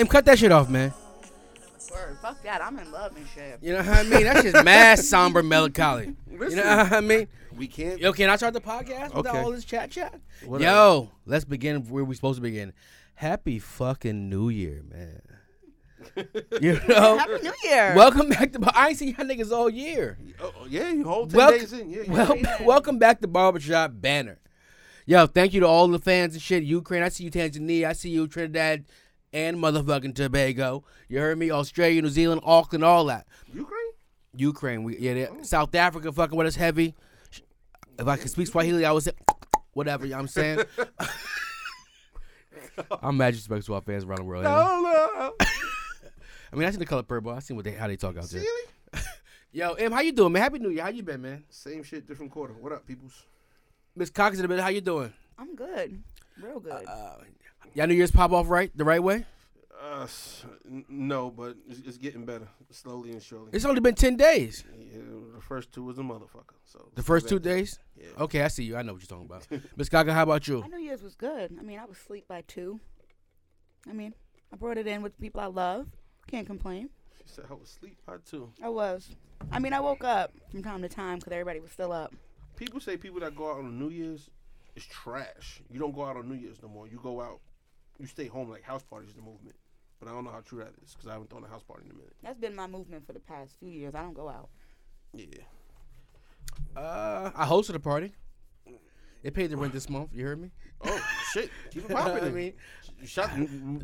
never cut that shit off, man. Word, fuck that. I'm in love and shit. You know what I mean? That's just mad somber melancholy. You know what I mean? We can't. Yo, can I start the podcast without Okay. all this chat chat? Whatever. Yo, let's begin where we supposed to begin. Happy fucking New Year, man. you know? Happy New Year. Welcome back to. I ain't seen y'all niggas all year. Oh, oh yeah, you hold 10 Welcome, days in. Yeah, yeah. well, Amen. welcome back to Barbershop Banner. Yo, thank you to all the fans and shit. Ukraine, I see you, Tanzania. I see you, Trinidad and motherfucking Tobago. You heard me? Australia, New Zealand, Auckland, all that. Ukraine? Ukraine, we yeah, they- South Africa, fucking with us heavy. If I could speak Swahili, I would say whatever. You know what I'm saying. I'm mad respect to our fans around the world. you know? No, no. I mean, I seen the color purple. I seen what they how they talk out there. Really? Yo, Em, how you doing, man? Happy New Year. How you been, man? Same shit, different quarter. What up, peoples? Miss Cox in the bit. How you doing? I'm good. Real good. Uh, y'all New Year's pop off right the right way? Uh, no, but it's, it's getting better, slowly and surely. It's only been ten days. Yeah, the first two was a motherfucker. So The first two days. Yeah. Okay, I see you. I know what you're talking about. Miss Gaga, how about you? My New Year's was good. I mean, I was asleep by two. I mean, I brought it in with people I love. Can't complain. She said I was asleep by two. I was. I mean, I woke up from time to time because everybody was still up. People say people that go out on New Year's is trash. You don't go out on New Year's no more. You go out, you stay home like house parties. Is the movement, but I don't know how true that is because I haven't thrown a house party in a minute. That's been my movement for the past few years. I don't go out. Yeah. Uh, I hosted a party. It paid the rent this month. You heard me? Oh shit! Keep it popping. I mean, You shot,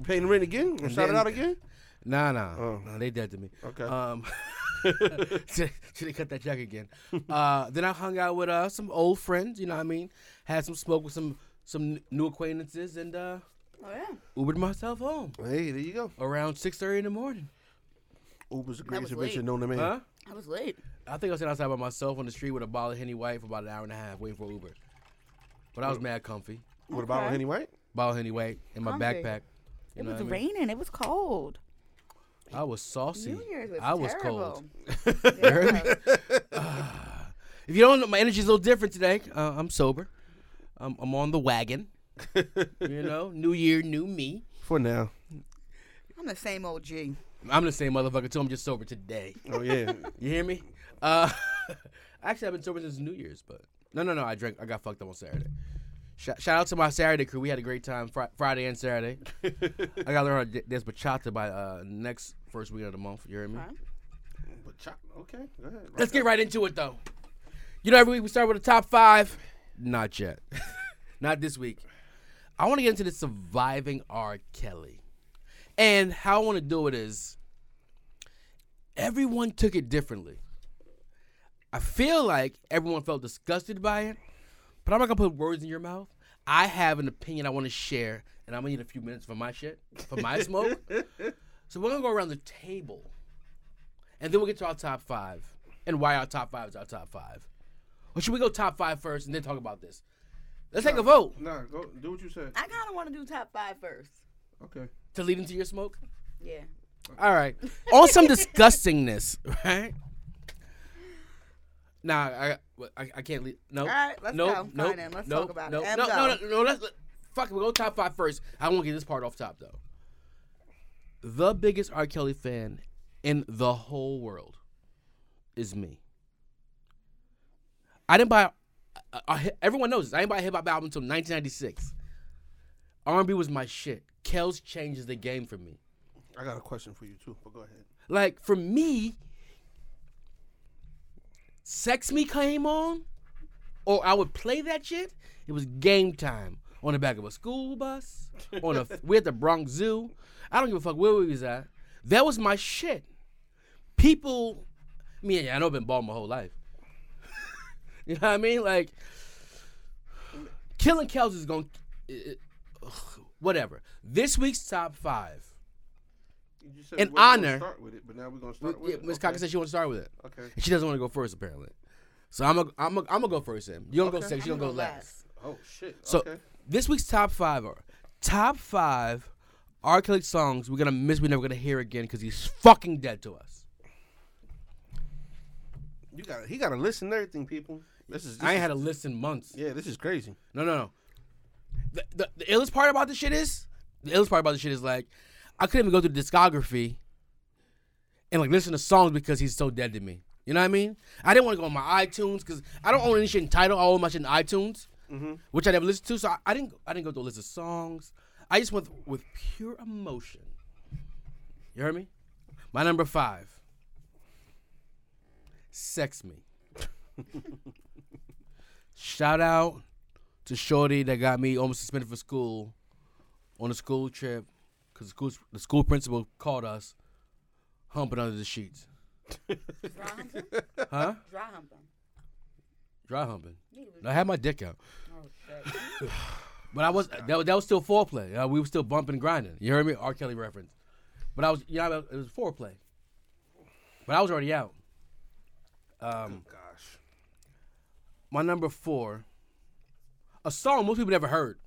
paying the rent again? You Shout it out again? nah, nah, Oh. nah. They dead to me. Okay. Um, should, should they cut that check again? Uh, then I hung out with uh some old friends. You know what I mean? Had some smoke with some some new acquaintances and uh Oh yeah. Ubered myself home hey, there you go. around six thirty in the morning. Uber's the That greatest was invention late. known to man. Huh? I was late. I think I was sitting outside by myself on the street with a bottle of Henny White for about an hour and a half waiting for Uber. But I was mad comfy. What about Okay. Henny White? Bottle of Henny White in my Comfy. backpack. You It know was what I mean? raining. It was cold. I was saucy. New Year's was I was terrible. cold. Yeah. If you don't know, my energy's a little different today. Uh, I'm sober. I'm, I'm on the wagon. you know, new year, new me. For now. I'm the same old G. I'm the same motherfucker too. I'm just sober today. Oh yeah. You hear me? Uh, actually, I've been sober since New Year's, but no, no, no. I drank. I got fucked up on Saturday. Shout, shout out to my Saturday crew. We had a great time fri- Friday and Saturday. I got to learn how to d- dance bachata by uh, next first week of the month. You hear me? Huh? but chop. Okay. Go ahead. Let's get right into it though. You know, every week we start with the top five. Not yet. Not this week. I want to get into the surviving R. Kelly. And how I want to do it is everyone took it differently. I feel like everyone felt disgusted by it, but I'm not going to put words in your mouth. I have an opinion I want to share, and I'm going to need a few minutes for my shit, for my smoke. So we're going to go around the table, and then we'll get to our top five and why our top five is our top five. Or should we go top five first and then talk about this? Let's take a vote Nah, go do what you said. I kind of want to do top five first. Okay. to lead into your smoke. Yeah. All right. On some disgustingness, right? Nah, I, I, I can't leave. No. All right, let's nope, go. Fine Nope, then, let's nope, talk about it. nope, M, No, no, no, no, let's, let, fuck it, we'll go top five first. I want to get this part off top, though. The biggest R. Kelly fan in the whole world is me. I didn't buy. Everyone knows this. I didn't buy a hip hop album until 1996. R&B was my shit. Kells changes the game for me. I got a question for you too, but go ahead. Like for me, Sex Me came on, or I would play that shit. It was game time on the back of a school bus, on a we at the Bronx Zoo. I don't give a fuck where we was at. That was my shit. People, I mean, I know I've been bald my whole life. You know what I mean? Like, killing Kells is going, to whatever. This week's top five. You said In we wasn't gonna honor- Start with it, but now we're gonna start with Yeah, it. Miss okay. Cocker said she want to start with it. Okay. And she doesn't want to go first, apparently. So I'm gonna I'm gonna I'm gonna go first. Then you gonna go Okay. second. She I'm gonna go gonna last. Oh shit. So okay. this week's top five are top five R. Kelly songs we're gonna miss. We're never gonna hear again because he's fucking dead to us. You got he got to listen to everything, people. This is. This I ain't is- had to listen months. Yeah, this is crazy. No, no, no. The, the, the illest part about this shit is the illest part about this shit is like I couldn't even go through the discography and like listen to songs because he's so dead to me. You know what I mean? I didn't want to go on my iTunes because I don't own any shit in Tidal. I own my shit in iTunes, mm-hmm. which I never listened to. So I, I didn't. I didn't go through a list of songs. I just went with pure emotion. You heard me? My number five. Sex me. Shout out to Shorty that got me almost suspended for school on a school trip because the school, the school principal called us humping under the sheets. Dry humping? Huh? Dry humping. Dry humping. Yeah, I had my dick out. Oh, shit. But I was that, was- that was still foreplay. Uh, we were still bumping and grinding. You heard me? R. Kelly reference. But I was, you know, it was foreplay. But I was already out. Um, Gosh. My number four, a song most people never heard.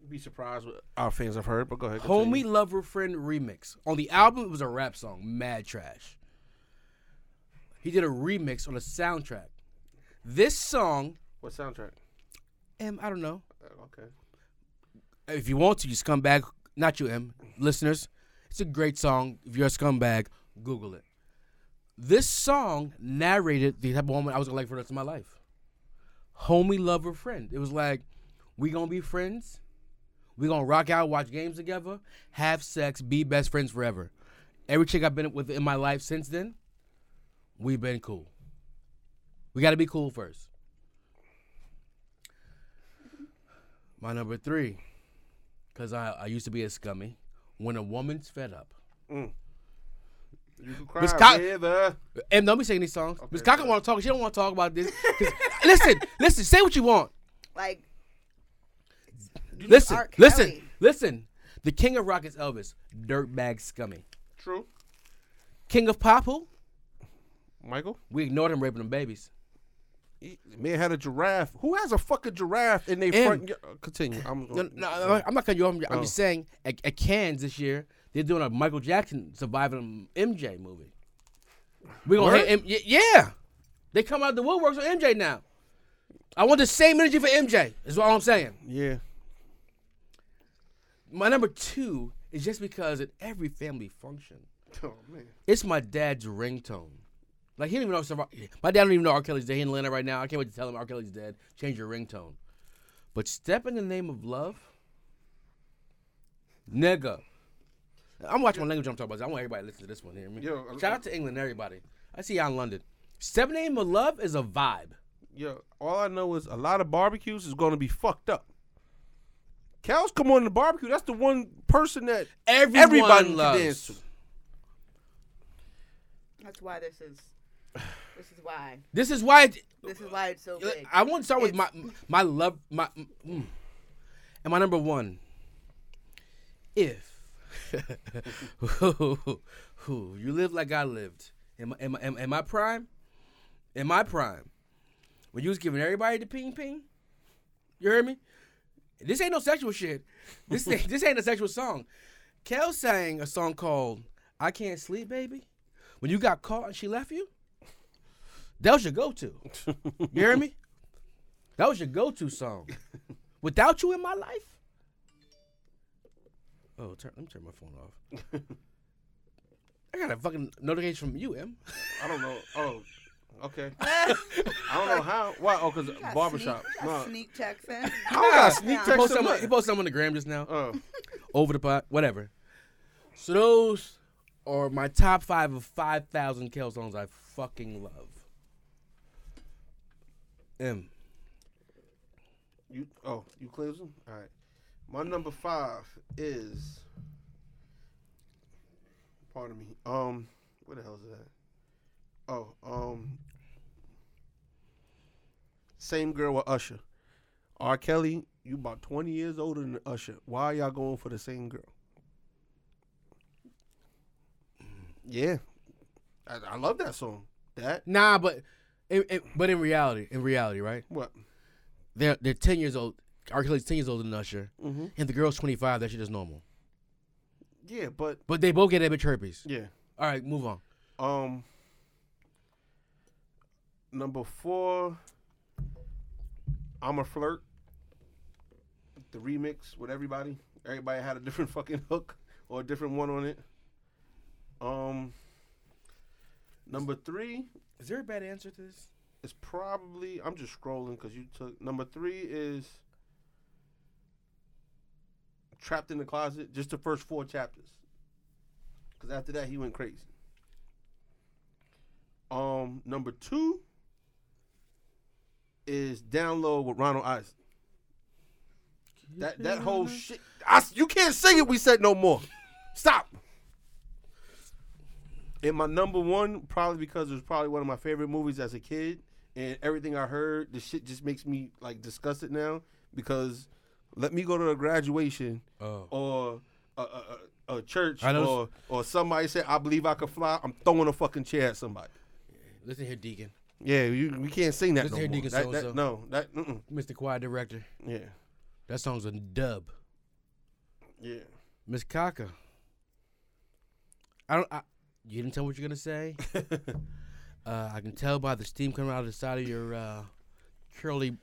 You'd be surprised what our fans have heard, but go ahead. Homie continue. Lover Friend remix. On the album, it was a rap song, Mad Trash. He did a remix on a soundtrack. This song, What soundtrack? M, I don't know. Uh, Okay. If you want to, you scumbag. Not you, M. Listeners, it's a great song. If you're a scumbag, Google it. This song narrated the type of woman I was gonna like for the rest of my life. Homie Lover Friend. It was like, we gonna be friends. We gonna rock out, watch games together, have sex, be best friends forever. Every chick I've been with in my life since then, we've been cool. We gotta be cool first. My number three, because I, I used to be a scummy. When a woman's fed up. Mm. You can cry, Miss Co- river. And don't be singing these songs. Miss Okay, Cocker want to talk. She don't want to talk about this. 'Cause- listen, listen. Say what you want. Like, Listen, R. listen, Kelly. listen. The king of rock is Elvis. Dirtbag scummy. True. King of pop who? Michael. We ignored him raping them babies. He- Man had a giraffe. Who has a fucking giraffe in their M. front? y- Continue. I'm. No, no, I'm not cutting you off. I'm, I'm Oh. just saying at, at Cannes this year they're doing a Michael Jackson surviving MJ movie. We gonna hit M- y- yeah. They come out the woodworks with MJ now. I want the same energy for MJ. Is what I'm saying. Yeah. My number two is just because at every family function, Oh man. it's my dad's ringtone. Like he don't even know. My dad don't even know R. Kelly's dead. He in Atlanta right now. I can't wait to tell him R. Kelly's dead. Change your ringtone. But step in the name of love, nigga. I'm watching my language. I'm talking about. I want everybody to listen to this one. Hear me? Yo, Shout out to England, everybody. I see y'all in London. Step in the of love is a vibe. Yeah, all I know is a lot of barbecues is going to be fucked up. Cows come on the barbecue. That's the one person that Everyone everybody can loves. dance to. that's why this is. This is why. This is why. This is why it's so big. I want to start with my It's- my love my mm. and my number one. If who you live like I lived in my, in my in my prime, in my prime, when you was giving everybody the ping ping, you heard me. This ain't no sexual shit. This ain't, this ain't a sexual song. Kel sang a song called "I Can't Sleep, Baby." When you got caught and she left you, that was your go-to. You hear me? That was your go-to song. Without you in my life. Oh, turn, let me turn my phone off. I got a fucking notification from you, M. I don't know. Oh, okay. I don't know how. Why? Oh, because You got barbershop. Sneak, you No. sneak checks in. I don't got sneak He He text posted, him. something, he posted something on the gram just now. Oh, Over the pot, whatever. So those are my top five of five thousand Kel songs I fucking love. M. you. Oh, you close them? All right. My number five is. Pardon me. Um, what the hell is that? Oh, um. Same girl with Usher. R. Kelly, you about twenty years older than Usher. Why are y'all going for the same girl? Yeah, I, I love that song. That Nah, but in, in- but in reality, in reality, right? what? They're they're ten years old. R. Kelly's ten years older than Usher, Mm-hmm. and the girl's twenty five. That shit is normal. Yeah, but But they both get image herpes. yeah. All right, move on. Um, number four, I'm a flirt. The remix with everybody. Everybody had a different fucking hook or a different one on it. Um, number three Is there a bad answer to this? It's probably I'm just scrolling because you took number three is trapped in the closet. Just the first four chapters. Because after that he went crazy. Um, number two is Down Low with Ronald Isley. That that whole shit. I you can't sing it. We said no more. Stop. And my number one, probably because it was probably one of my favorite movies as a kid, and everything I heard, the shit just makes me like disgusted now. Because let me go to a graduation Oh. or a, a, a, church or or somebody said I believe I could fly. I'm throwing a fucking chair at somebody. Listen here, Deacon, Yeah, you, we can't sing that Listen no here, more. Deacon That, that, no, that mm-mm. Mr. Choir Director. yeah, That song's a dub. yeah. Miss Kaka. I don't. I, you didn't tell me what you're gonna say. uh, I can tell by the steam coming out of the side of your uh, curly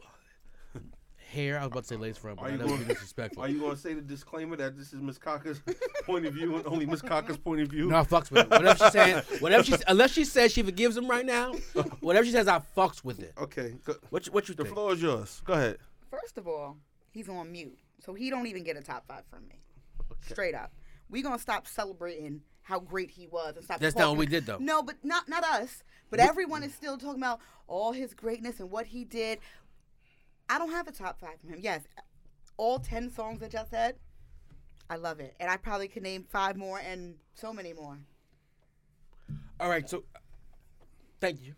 hair. I was about to say lace front, but Are I you know it's going- disrespectful. Are you going to say the disclaimer that this is Miss Cocker's point of view and only Miss Cocker's point of view? No, I fucks with it. Whatever she's saying, whatever she, unless she says she forgives him right now, whatever she says, I fucks with it. Okay, go, What you, what you the think? floor is yours. Go ahead. First of all, he's on mute, so he don't even get a top five from me. Straight up, we gonna stop celebrating how great he was and stop. That's not what we did, though. No, but not not us. But everyone is still talking about all his greatness and what he did. I don't have a top five from him. Yes, all ten songs that y'all said, I love it, and I probably could name five more and so many more. All right, so thank you.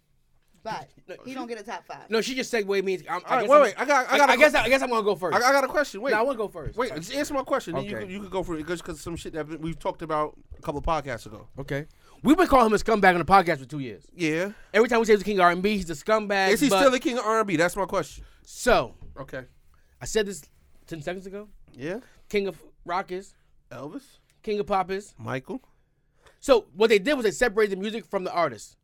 But he don't get a top five. No, she just segued me. I'm, I All right, guess wait, I'm- wait. I got, I I, got. I guess I, I guess I'm gonna go first. I, I got a question. Wait, no, I want to go first. wait. Just answer my question. Then you Okay. you could go for it because some shit that we've talked about a couple podcasts ago. Okay. We've been calling him a scumbag on the podcast for two years. Yeah. Every time we say he's the king of R&B, he's a scumbag. Is he but- still the king of R&B? That's my question. So Okay. I said this ten seconds ago. Yeah. King of rock is, Elvis, king of pop is. Michael. So what they did was they separated the music from the artist.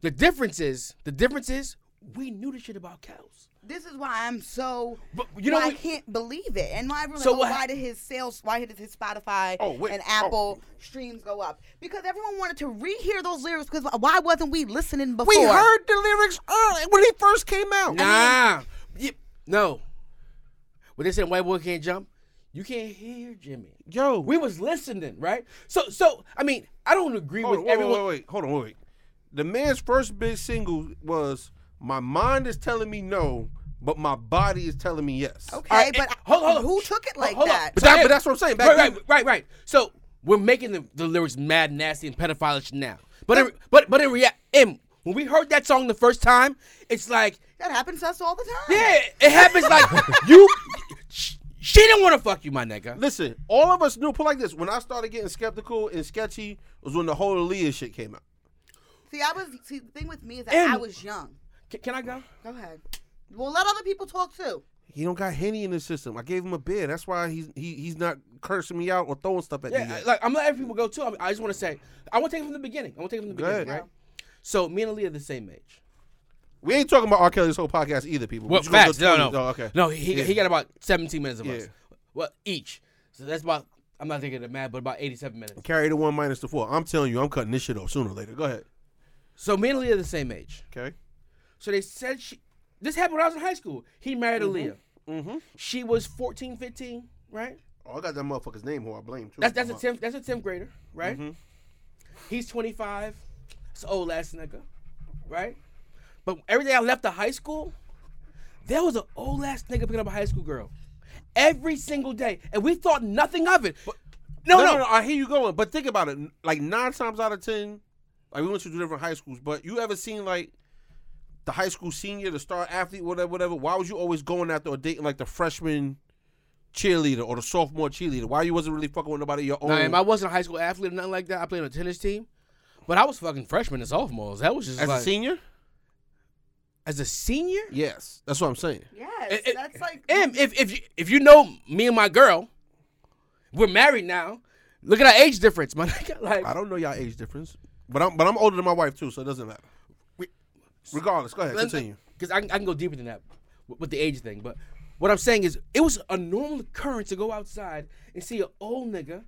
The difference is, the difference is, we knew the shit about cows. This is why I'm so. But you know why I can't believe it, and why everyone's So oh, what why did his sales, why did his Spotify Oh, wait, and oh. Apple streams go up? Because everyone wanted to rehear those lyrics. Because why wasn't we listening before? We heard the lyrics early when he first came out. Nah, Yeah, no. When they said white boy can't jump, you can't hear Jimmy. Yo, We was listening, right? So, so I mean, I don't agree Hold with on, wait, everyone. wait, wait, hold on, wait, wait. The man's first big single was "My mind is telling me no, but my body is telling me yes." Okay, All right, but eh, hold- hold on. who took it like Hold on. that? But, So, that, hey, but that's what I'm saying. Back right, then, right, right, right. So we're making the, the lyrics mad, nasty, and pedophilish now. But in, but but in reality, when we heard that song the first time, it's like, That happens to us all the time. yeah, it happens like you. sh- She didn't want to fuck you, my nigga. Listen, all of us knew. Put like this: when I started getting skeptical and sketchy, was when the whole Aaliyah shit came out. See, I was. See, the thing with me is that And- I was young. Can, can I go? Go ahead. Well, let other people talk too. He don't got henny in the system. I gave him a beer. That's why he's he, he's not cursing me out or throwing stuff at me. Yeah, like I'm letting people go too. I, I just want to say, I want to take it from the beginning. I want to take it from the Go beginning, ahead. right? So me and Ali are the same age. We ain't talking about R. Kelly's whole podcast either, people. Well, We facts. No, no, Oh, okay. No, he Yeah. he got about 17 minutes of us. Yeah. Well, each. So that's about. I'm not taking it mad, but about 87 minutes. Carry the one minus the four. I'm telling you, I'm cutting this shit off sooner or later. Go ahead. So me and Ali are the same age. Okay. So they said she. This happened when I was in high school. He married Aaliyah. Mm-hmm. She was 14, 15, right? Oh, I got that motherfucker's name who I blame too. That's that's a 10th that's a 10th grader, right? Mhm. He's 25. It's an old ass nigga, right? But every day I left the high school, there was an old ass nigga picking up a high school girl. Every single day. And we thought nothing of it. But no, no, no, no, I hear you going, but think about it. Like nine times out of ten, like we went to two different high schools, but you ever seen like the high school senior, the star athlete, whatever, whatever? Why was you always going after or dating like the freshman cheerleader or the sophomore cheerleader? Why you wasn't really fucking with nobody your own? Nah, I wasn't a high school athlete or nothing like that. I played on a tennis team. But I was fucking freshmen and sophomores. That was just as like, a senior? As a senior? Yes, that's what I'm saying. Yes, It- it- that's like. And if if you if you know me and my girl, we're married now. Look at our age difference, my nigga. Like, I don't know y'all age difference, but I'm but I'm older than my wife too, so it doesn't matter. Regardless, go ahead, continue. Because I, can- I can go deeper than that with, with the age thing. But what I'm saying is, it was a normal occurrence to go outside and see an old nigga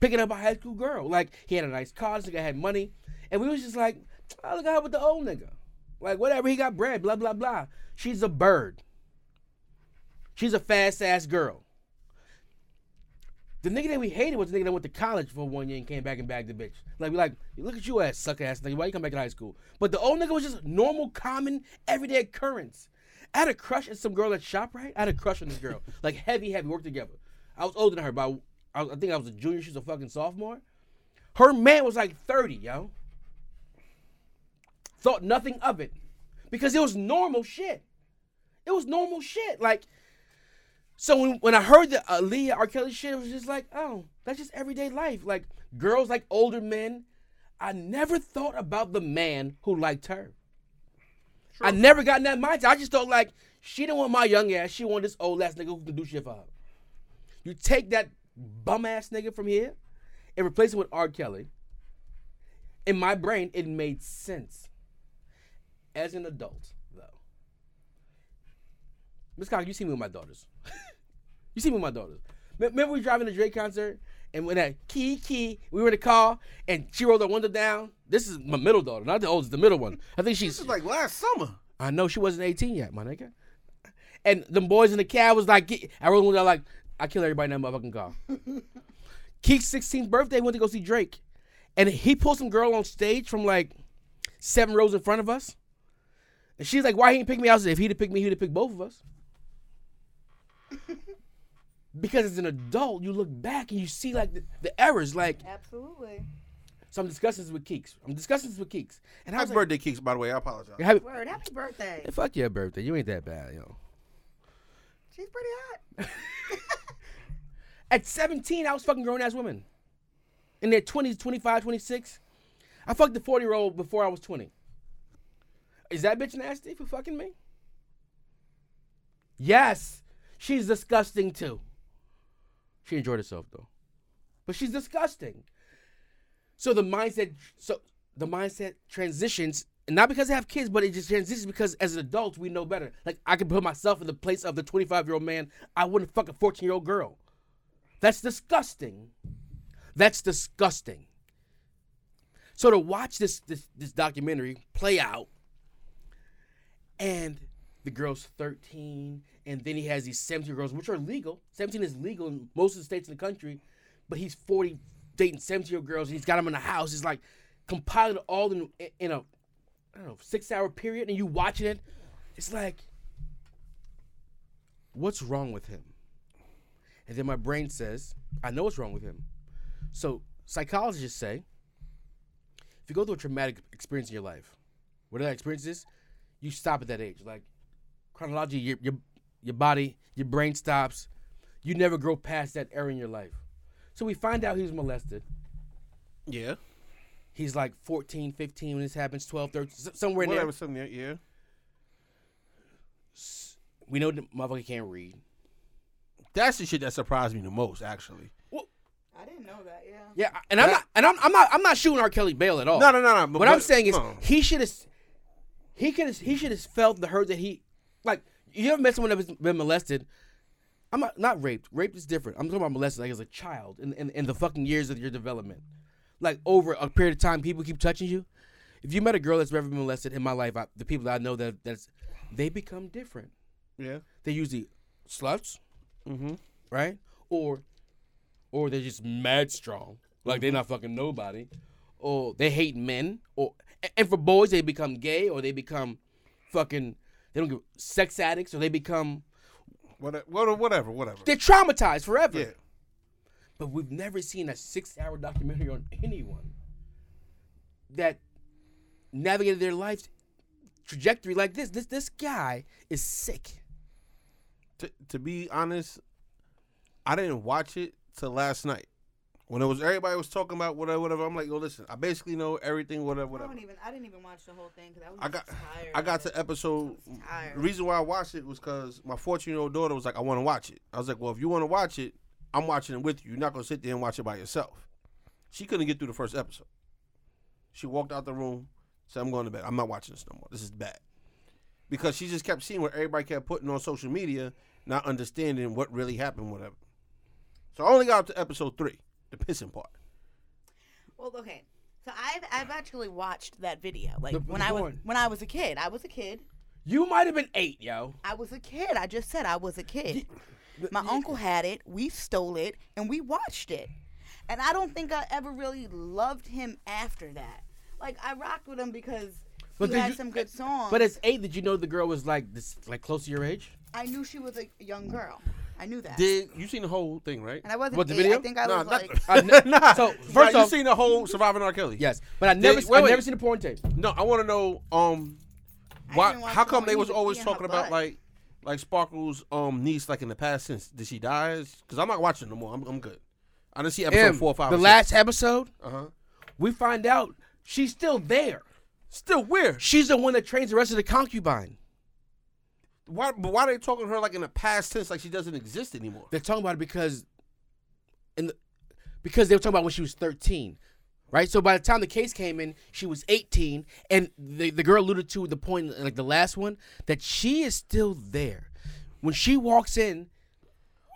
picking up a high school girl. Like, he had a nice car, this nigga had money. And we was just like, oh, look at her with the old nigga. Like, whatever, he got bread, blah, blah, blah. She's a bird. She's a fast ass girl. The nigga that we hated was the nigga that went to college for one year and came back and bagged the bitch. Like we like, look at you ass suck ass nigga. Why you come back to high school? But the old nigga was just normal, common, everyday occurrence. I had a crush on some girl at ShopRite. I had a crush on this girl, like heavy, heavy. Worked together. I was older than her, but I, I think I was a junior. She's a fucking sophomore. Her man was like thirty, yo. Thought nothing of it because it was normal shit. It was normal shit. Like so when, when I heard the uh, Aaliyah R. Kelly shit, it was just like, oh, that's just everyday life. Like girls like older men. I never thought about the man who liked her. I never got in that mindset. I just thought like she didn't want my young ass. She wanted this old ass nigga who can do shit for her. You take that bum ass nigga from here and replace him with R. Kelly. In my brain, it made sense. As an adult, though. Miss Cox, you see me with my daughters. you see me with my daughters. Remember we driving to Drake concert and when that key key, we were in the car and she rolled her window down. This is my middle daughter, not the oldest, the middle one. I think she's This is like last summer. I know she wasn't 18 yet, my nigga. And them boys in the cab was like, get, I rolled the window like, I kill everybody in that motherfucking car. Keith's 16th birthday, went to go see Drake. And he pulled some girl on stage from like seven rows in front of us. And she's like, why he didn't pick me? I said, if he'd have picked me, he'd have picked both of us. because as an adult, you look back and you see like the, the errors. Like, Absolutely. so I'm discussing this with Keeks. I'm discussing this with Keeks. And I was Happy like, birthday, Keeks, by the way. I apologize. Happy, Word. Happy birthday. Hey, fuck your birthday. You ain't that bad, yo. She's pretty hot. At 17, I was fucking grown ass women. In their 20s, 25, 26. I fucked the 40 year old before I was 20. Is that bitch nasty for fucking me? Yes. She's disgusting too. She enjoyed herself though. But she's disgusting. So the mindset so the mindset transitions not because I have kids, but it just transitions because as an adult we know better. Like I can put myself in the place of the 25 year old man. I wouldn't fuck a 14 year old girl. That's disgusting. That's disgusting. So to watch this this this documentary play out, and the girl's 13, and then he has these 17 girls, which are legal. 17 is legal in most of the states in the country, but he's 40 dating 17 year old girls, and he's got them in the house. he's like compiled all in in a I don't know six hour period, and you watching it, it's like, what's wrong with him? And then my brain says, I know what's wrong with him. So psychologists say, if you go through a traumatic experience in your life, whatever that experience is, you stop at that age. Like chronology, your your your body, your brain stops. You never grow past that era in your life. So we find out he was molested. Yeah. He's like 14, 15 when this happens, 12, 13, s- somewhere in there. Whatever, something yeah. We know the motherfucker can't read. That's the shit that surprised me the most, actually. I didn't know that. Yeah. Yeah, I- and I'm not, and I'm, I'm not, I'm not shooting R. Kelly bail at all. No, no, no, no. but- What I'm saying is, no. he should have, he could he should have felt the hurt that he, like, you ever met someone that's been molested? I'm not, not raped. Raped is different. I'm talking about molested, like as a child, in, in, in the fucking years of your development, like over a period of time, people keep touching you. If you met a girl that's ever been molested in my life, I, the people that I know that that's, they become different. Yeah. They usually sluts, Mm-hmm. right? Or or they're just mad strong, like they're not fucking nobody, or they hate men, or and for boys they become gay, or they become fucking they don't give sex addicts, or they become Whatever, whatever, whatever. they're traumatized forever. Yeah. But we've never seen a six-hour documentary on anyone that navigated their life trajectory like this. This this guy is sick. To, to be honest, I didn't watch it till last night. When it was everybody was talking about whatever, whatever. I'm like, yo, listen, I basically know everything, whatever, I whatever. don't even. I didn't even watch the whole thing because I was I got, tired. I got to episode. I. The reason why I watched it was because my 14 year old daughter was like, I want to watch it. I was like, well, if you want to watch it, I'm watching it with you. You're not gonna sit there and watch it by yourself. She couldn't get through the first episode. She walked out the room, said, "I'm going to bed. I'm not watching this no more. This is bad." Because she just kept seeing what everybody kept putting on social media, not understanding what really happened, whatever. So I only got up to episode three, the pissing part. Well, okay. So I've I've actually watched that video. Like The- when the I was porn. when I was a kid. I was a kid. You might have been eight, yo. I was a kid. I just said I was a kid. My uncle had it. We stole it and we watched it. And I don't think I ever really loved him after that. Like I rocked with him because But he did had you- some good songs. But as eight, did you know the girl was like this, like close to your age? I knew she was a young girl. I knew that. Did you seen the whole thing, right? and I wasn't What, the eight. video? I think I Nah, was not- like I ne- nah. so, Nah, first you off- seen the whole Surviving R. Kelly? Yes, but I never, Did- I've wait, never seen the porn tape. No, I want to know. Um, why? How come they was was always talking about like, like Sparkle's um niece like in the past since did she die? Because I'm not watching no more. I'm, I'm good. I didn't see episode Em, four, five. the last episode, Uh huh. we find out she's still there. Still where? She's the one that trains the rest of the concubine. Why? But why are they talking to her like in the past tense, like she doesn't exist anymore? They're talking about it because, in the, because they were talking about when she was 13, right? So by the time the case came in, she was 18, and the the girl alluded to the point, like the last one, that she is still there. When she walks in,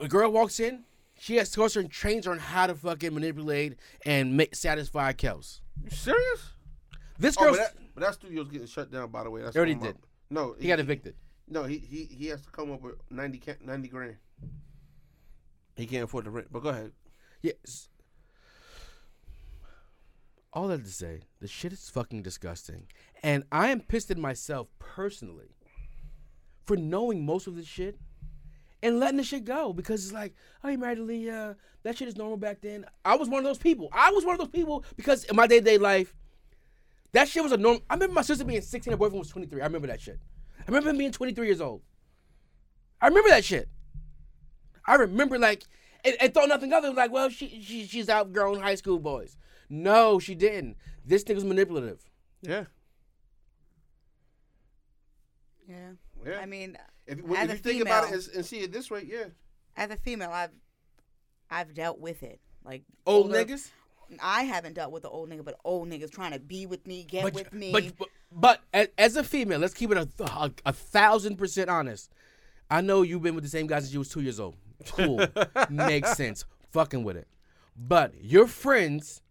a girl walks in, she has goes her and trains her on how to fucking manipulate and make satisfy Kels. You serious? This Oh, girl, but that, but that studio's getting shut down. By the way, that's Already did. No, he got evicted. No, he he he has to come up with 90, 90 grand. He can't afford the rent. But go ahead. Yes. All that to say, the shit is fucking disgusting. And I am pissed at myself personally for knowing most of this shit and letting the shit go because it's like, oh, you married Aaliyah. That shit is normal back then. I was one of those people. I was one of those people because in my day to day life, that shit was a norm. I remember my sister being 16, her boyfriend was 23. I remember that shit. I remember him being 23 years old. I remember that shit. I remember like and, and thought nothing of it. Like, well, she, she she's outgrown high school boys. No, she didn't. This thing was manipulative. Yeah. Yeah. Yeah. I mean, If, if as you a think about it female- as, and see it this way, yeah. as a female, I've I've dealt with it. Like Old older- niggas. I haven't dealt with the old nigga, but old niggas trying to be with me, get But, with me. but but but as, as a female, let's keep it a, a, a thousand percent honest. I know you've been with the same guy since you was two years old. Cool, makes sense. Fucking with it. But your friends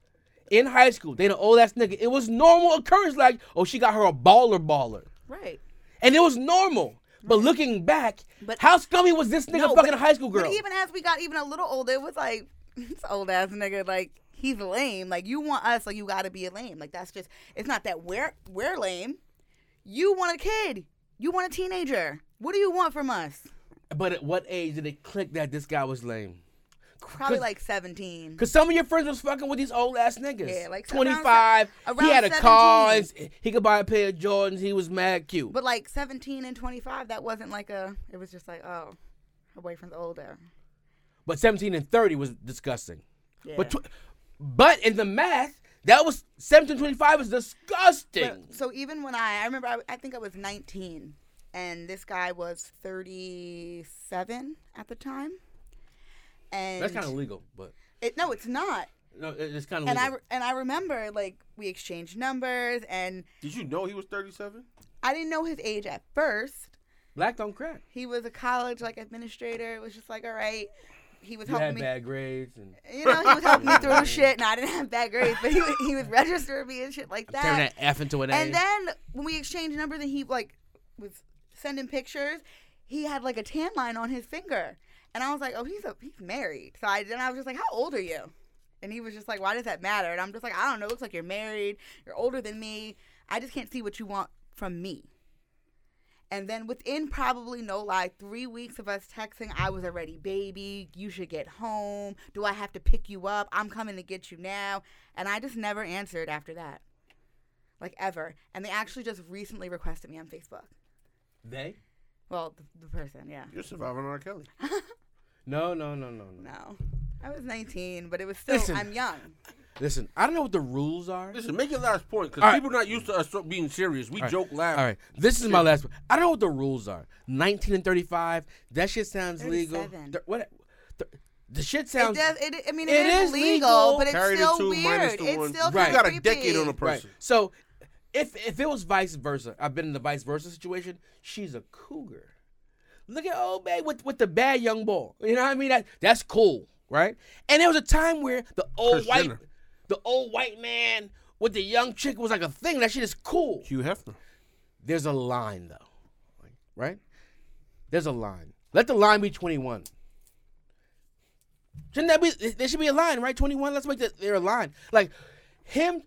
in high school, they the old ass nigga. It was normal occurrence. Like, oh, she got her a baller baller. right. And it was normal. But looking back, But- how scummy was this nigga No, fucking but- a high school girl? But even as we got even a little older, it was like this old ass nigga, like he's lame. Like you want us, like you got to be a lame. Like that's just. It's not that we're we're lame. You want a kid. You want a teenager. What do you want from us? But at what age did it click that this guy was lame? Probably like seventeen. Cause some of your friends was fucking with these old ass niggas. Yeah, like twenty five. He had a car. And he could buy a pair of Jordans. He was mad cute. But like seventeen and twenty five, that wasn't like a. It was just like, oh, her boyfriend's older. But seventeen and thirty was disgusting. Yeah. But tw- but in the math, that was seventeen twenty five was disgusting. But- so even when I, I remember, I, I think I was 19, and this guy was 37 at the time. And That's kind of legal, but it, no, it's not. no, it's kind of And legal. I and I remember like we exchanged numbers, and Did you know he was 37? I didn't know his age at first. Black don't crack. He was a college like administrator. It was just like, all right. He was You helping had me. bad grades and You know, he was helping me through shit, and I didn't have bad grades, but he was, he was registering me and shit like turning that. that F into an A. And then when we exchanged numbers and he like was sending pictures, he had like a tan line on his finger. And I was like, Oh, he's a he's married. So I then I was just like, How old are you? And he was just like, Why does that matter? And I'm just like, I don't know, It looks like you're married, you're older than me. I just can't see what you want from me. And then within probably no lie, three weeks of us texting, I was already baby. You should get home. Do I have to pick you up? I'm coming to get you now. And I just never answered after that like ever. And they actually just recently requested me on Facebook. they? Well, the, the person, yeah. You're surviving R. Kelly. No, no, no, no, no. No, I was 19, but it was still Listen. I'm young. Listen, I don't know what the rules are. Listen, make your last point because All right. people not used to us being serious. We All right. joke, laugh. All right, this is my last one. I don't know what the rules are. 19 and 35, that shit sounds legal. Th- what? th- The shit It sounds does. It, I mean, It it is, is legal, legal. but it's Carry still two weird. It's one. still Right. You of got a decade on a right. person. So if if it was vice versa, I've been in the vice versa situation. She's a cougar. Look at old man with with the bad young boy. You know what I mean? That that's cool, right? And there was a time where the old Kris white, Jenner. The old white man with the young chick was like a thing. That shit is cool. Hugh Hefner. There's a line though, right? There's a line. Let the line be 21. Shouldn't that be? There should be a line, right? 21. Let's make that there a line. Like him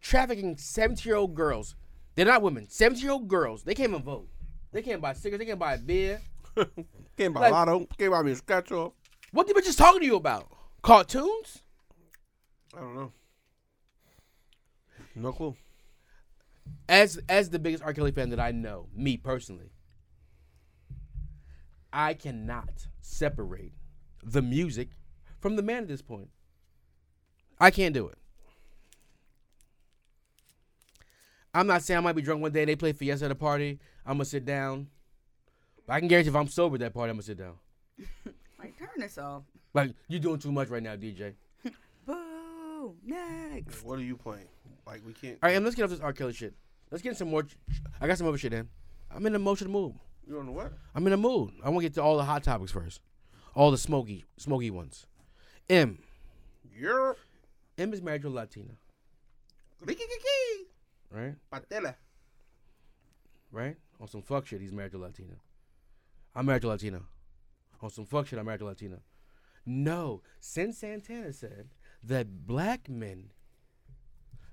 trafficking 17 year old girls. They're not women. 17 year old girls. They can't even vote. They can't buy cigarettes. They can't buy a beer. Can't buy a beer. Came by Like- Lotto. Came by me a scratch off. What the bitches talking to you about? Cartoons? I don't know. No clue. As as the biggest R. Kelly fan that I know, me personally, I cannot separate the music from the man at this point. I can't do it. I'm not saying I might be drunk one day and they play Fiesta at a party. I'm gonna sit down. But I can guarantee if I'm sober at that party, I'm gonna sit down. like turn this off. Like you're doing too much right now, DJ. Boo. Next. What are you playing? Like we can't. All right, and let's get off this R. Kelly shit. Let's get some more. I got some other shit in. I'm in the motion mood. You don't know what? I'm in the mood. I want to get to all the hot topics first. All the smoky, smoky ones. M. You're. M is married to a Latina, right? Patela. Right? On some fuck shit, he's married to a Latina. I'm married to a Latina. On some fuck shit, I'm married to a Latina. No, Cyn Santana said that black men.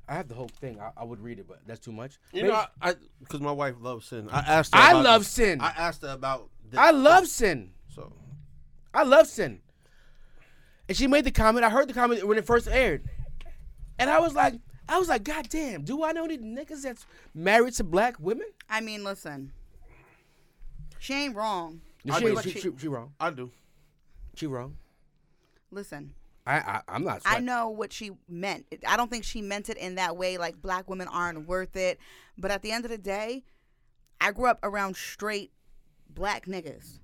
I have the whole thing. I, I would read it, but that's too much. You Maybe- know, I because my wife loves Cyn. I asked her. I about love this. Cyn. I asked her about. This. I love Cyn. So I love Cyn. And she made the comment. I heard the comment when it first aired. And I was like, I was like, God damn, do I know any niggas that's married to black women? I mean, listen. She ain't wrong. I She, she, she, she wrong. I do. She wrong. Listen. I, I I'm not. I know what she meant. I don't think she meant it in that way, like black women aren't worth it. But at the end of the day, I grew up around straight black niggas.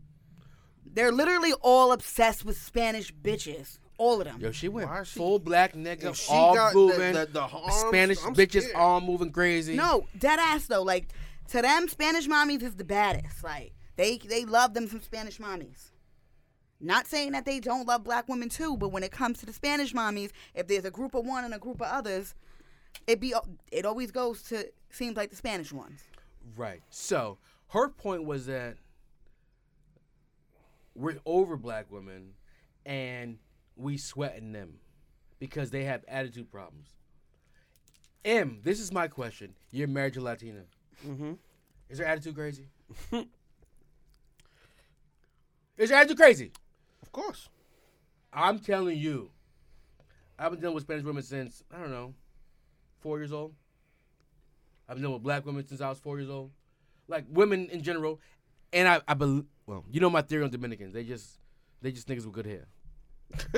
They're literally all obsessed with Spanish bitches. All of them. Yo, she went Why is she- full black nigga, she all got the- moving. the- the arms, Spanish I'm bitches scared. all moving crazy. No, dead ass though. Like to them, Spanish mommies is the baddest. Like they they love them some Spanish mommies. Not saying that they don't love black women too, but when it comes to the Spanish mommies, if there's a group of one and a group of others, it be it always goes to seems like the Spanish ones. Right. So her point was that we're over black women and we sweating them because they have attitude problems. M, this is my question. You're married to a Latina. Mm-hmm. Is her attitude crazy? is her attitude crazy? Of course. I'm telling you. I've been dealing with Spanish women since, I don't know, four years old. I've been dealing with black women since I was four years old. Like women in general. And I, I believe, well, you know my theory on Dominicans. They just, they just niggas with good hair.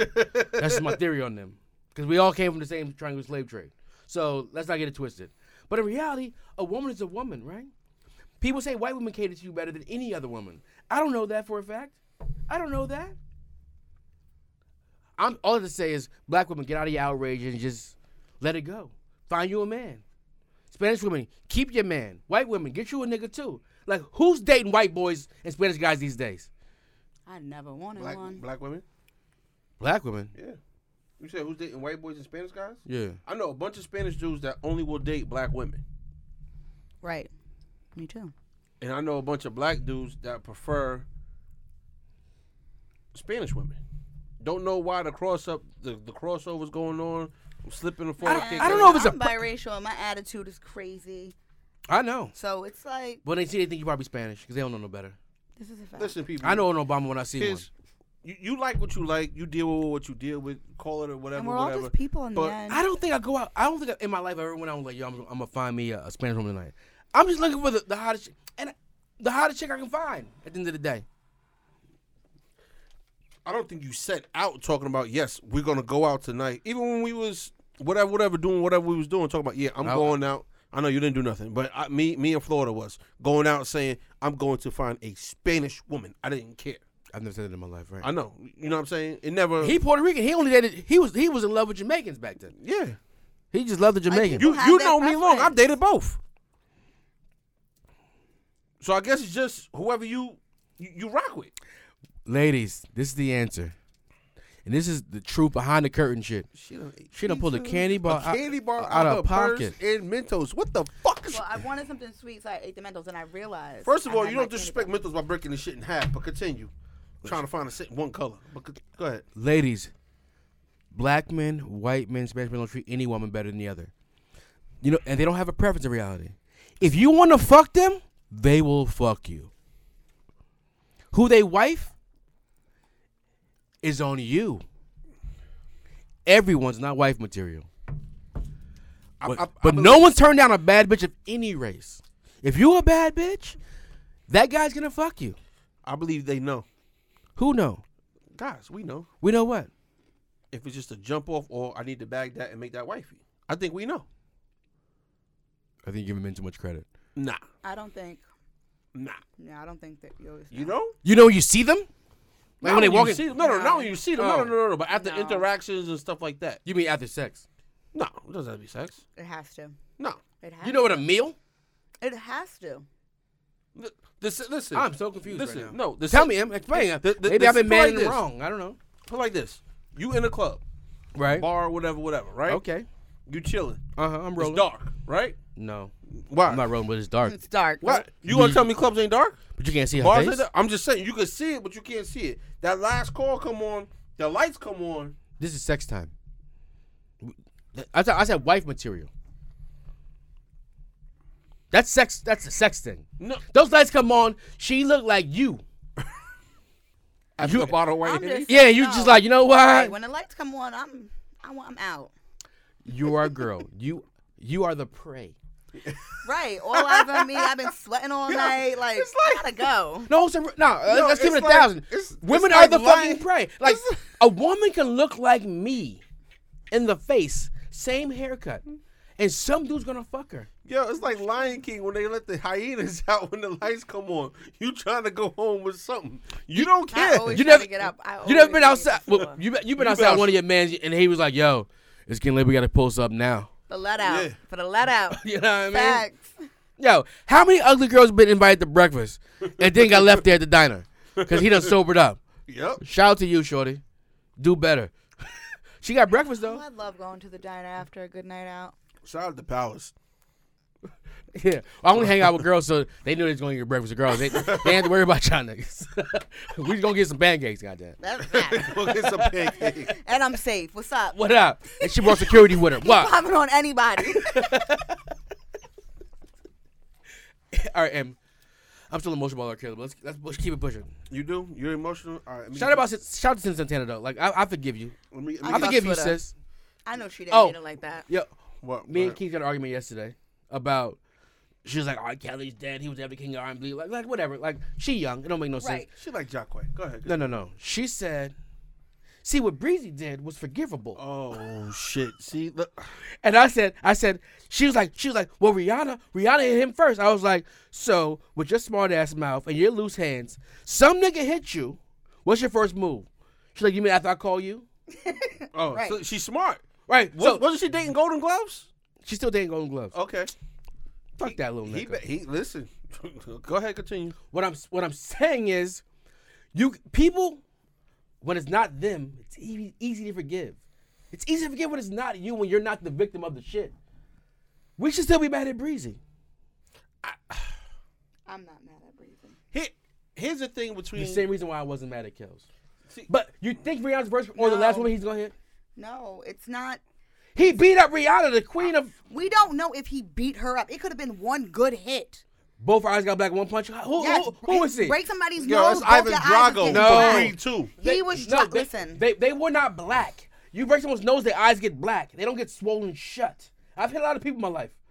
That's just my theory on them. Because we all came from the same triangle slave trade. So let's not get it twisted. But in reality, a woman is a woman, right? People say white women cater to you better than any other woman. I don't know that for a fact. I don't know that. I'm all I have to say is black women get out of your outrage and just let it go. Find you a man. Spanish women, keep your man. White women, get you a nigga too. Like who's dating white boys and Spanish guys these days? I never wanted Black one. black women. Black women. Yeah. You said who's dating white boys and Spanish guys? Yeah. I know a bunch of Spanish dudes that only will date black women, Right. Me too. and I know a bunch of black dudes that prefer Spanish women. Don't know why the cross up the, the crossover's going on. I'm slipping and falling. I- kicking. I don't know if it's a I'm pro- biracial and my attitude is crazy. I know. So it's like But they see they think you probably Spanish because they don't know no better. this is a fact. Listen, people. I know an Obama when I see one. His, you, you like what you like. You deal with what you deal with. Call it or whatever. and we're all whatever. just people in But the end. I don't think I go out. I don't think I, in my life I ever went out and was like, yo, I'm, I'm gonna find me a, a Spanish woman tonight. I'm just looking for the, the hottest, chick- and the hottest chick I can find at the end of the day. I don't think you set out talking about yes, we're gonna go out tonight. Even when we was whatever, whatever doing whatever we was doing, talking about yeah, I'm I- going out. I know you didn't do nothing, but I, me, me in Florida was going out saying I'm going to find a Spanish woman. I didn't care. I've never said that in my life, right? I know. You know what I'm saying? It never. he Puerto Rican. He only dated. He was he was in love with Jamaicans back then. yeah. He just loved the Jamaicans. You you that know me long. I've dated both. So I guess it's just whoever you you, you rock with. Ladies, this is the answer, and this is the truth behind the curtain shit. She done, She done pulled a candy bar a candy bar out, out, out of her pocket. purse and Mentos. What the fuck is? Well, I wanted something sweet, so I ate the Mentos, and I realized. First of all, you don't disrespect. Mentos by breaking the shit in half. But continue. trying to find a sit- one color. But co- go ahead. Ladies, black men, white men, Spanish men don't treat any woman better than the other. You know, and they don't have a preference in reality. If you want to fuck them, they will fuck you. Who they wife is on you. Everyone's not wife material. I- But, I- I but no one's turned down a bad bitch of any race. If you a bad bitch, that guy's gonna fuck you. I believe they know. Who know? Guys, we know. We know what? If it's just a jump off or I need to bag that and make that wifey. I think we know. I think you're giving men too much credit. Nah. I don't think. Nah. No, I don't think that you. always You know. know? You know, you see them. Like Not when they walk in. No, no, No. not when you see them. No, Oh. no, no, no, no. But after No. interactions and stuff like that. You mean after sex? No, it doesn't have to be sex. It has to. No. It has. You know what a meal? It has to. Li- This, listen. I'm so confused Listen, right now. no. The Tell se- me, Em, explain. The- the- Maybe the- I've been put it like manning this. wrong. I don't know. Put it like this. You in a club, Right? bar, whatever, whatever, right? Okay. You chilling. Uh huh. I'm It's rolling. dark, right? No, Why? I'm not rolling, but it's dark. It's dark. What? You gonna tell me clubs ain't dark? But you can't see her Bars ain't face. dark? I'm just saying you can see it, but you can't see it. That last call come on, the lights come on. This is sex time. I said, I said wife material. That's sex. That's a sex thing. No, Those lights come on. She look like you. after the bottle of white I'm just- Yeah, you No. just like you know what? Right, when the lights come on, I'm. I want. I'm out. You are a girl. you you are the prey. Right. All eyes on me. I've been sweating all night. Like, I gotta go. No, so, no, uh, let's give it a like- thousand. it's- Women it's are like the lying- fucking prey. Like a woman can look like me in the face, same haircut, and some dude's gonna fuck her. Yo, it's like Lion King when they let the hyenas out when the lights come on. You trying to go home with something. You don't care. You never get up. I You never been outside. Well, floor. you be- you been been outside outside- one of your mans, and he was like, "Yo, it's getting late. We gotta post up now." The let out Yeah. for the let out. You know what I mean? Facts. Yo, how many ugly girls been invited to breakfast and then got left there at the diner because he done sobered up? Yep. Shout out to you, shorty. Do better. she got breakfast though. I love going to the diner after a good night out. Shout out to Palace. Yeah, I only hang out with girls, so they knew they was going to get breakfast with girls. They, they ain't to worry about y'all niggas. we just gonna get some pancakes, goddamn. That's facts. Go get some pancakes. and I'm safe. What's up? What up? And she brought security with her. What? Popping on anybody. All right, Em. I'm still emotional about our kids, but let's, let's let's keep it pushing. You do? You're emotional? All right. let me Shout out about shout out to Cyn Santana though. Like I, I forgive you. Let me, let I me I fucks forgive you, with sis. I know she didn't Oh. mean it like that. Yo, what? me and what? Keith got an argument yesterday about. She was like, "R. Kelly's dead. He was ever the king of R&B." Like, like whatever. Like she young. It don't make no sense. Right. She like Jacquay. Go ahead. No, no, no. She said, "See what Breezy did was forgivable." Oh shit! See, look. And I said, I said, she was like, she was like, well, Rihanna, Rihanna hit him first. I was like, so with your smart ass mouth and your loose hands, some nigga hit you. What's your first move? She's like, you mean after I call you? Oh, Right. so she's smart. Right. Was, So wasn't she dating Golden Gloves? she's still dating Golden Gloves. Okay. Fuck that little He, nigga. be- he listen. Go ahead, continue. what I'm what I'm saying is, you people, when it's not them, it's easy, easy to forgive. It's easy to forgive when it's not you when you're not the victim of the shit. We should still be mad at Breezy. I'm not mad at Breezy. Here, here's the thing between. The same reason why I wasn't mad at Kels. See- But you think Rihanna's first or the last No. woman he's gonna hit? No, it's not. He beat up Rihanna, the queen of We don't know if he beat her up. It could have been one good hit. both eyes got black, one punch. Who, Yes, who, who was he? Break somebody's Yo, nose. it's both Ivan eyes is Drago. getting No. black. Creed too. He was no, drunk. they, Listen, They, they were not black. You break someone's nose, their eyes get black. They don't get swollen shut. I've hit a lot of people in my life.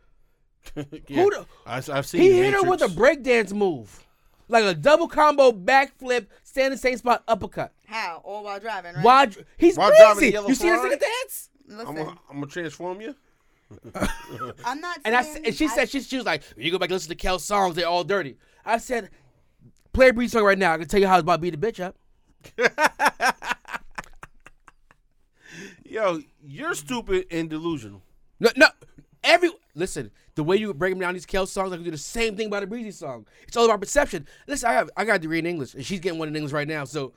Yeah. Who the- I, I've seen. He the hit her with a Matrix. breakdance move. Like a double combo backflip, stand in the same spot, uppercut. how? All while driving, right? Why? He's While driving crazy. yellow You see this Ferrari? nigga dance? Listen, I'm gonna I'm transform you. I'm not. And I saying, s- and she I- said she, she was like, you go back and listen to Kel's songs, they're all dirty. I said, play a Breeze song right now. I can tell you how it's about to beat the bitch up. Yo, you're stupid and delusional. No, no. Every listen, the way you break them down these Kel songs, I can do the same thing about a Breezy song. It's all about perception. Listen, I have I got a degree in English, and she's getting one in English right now. So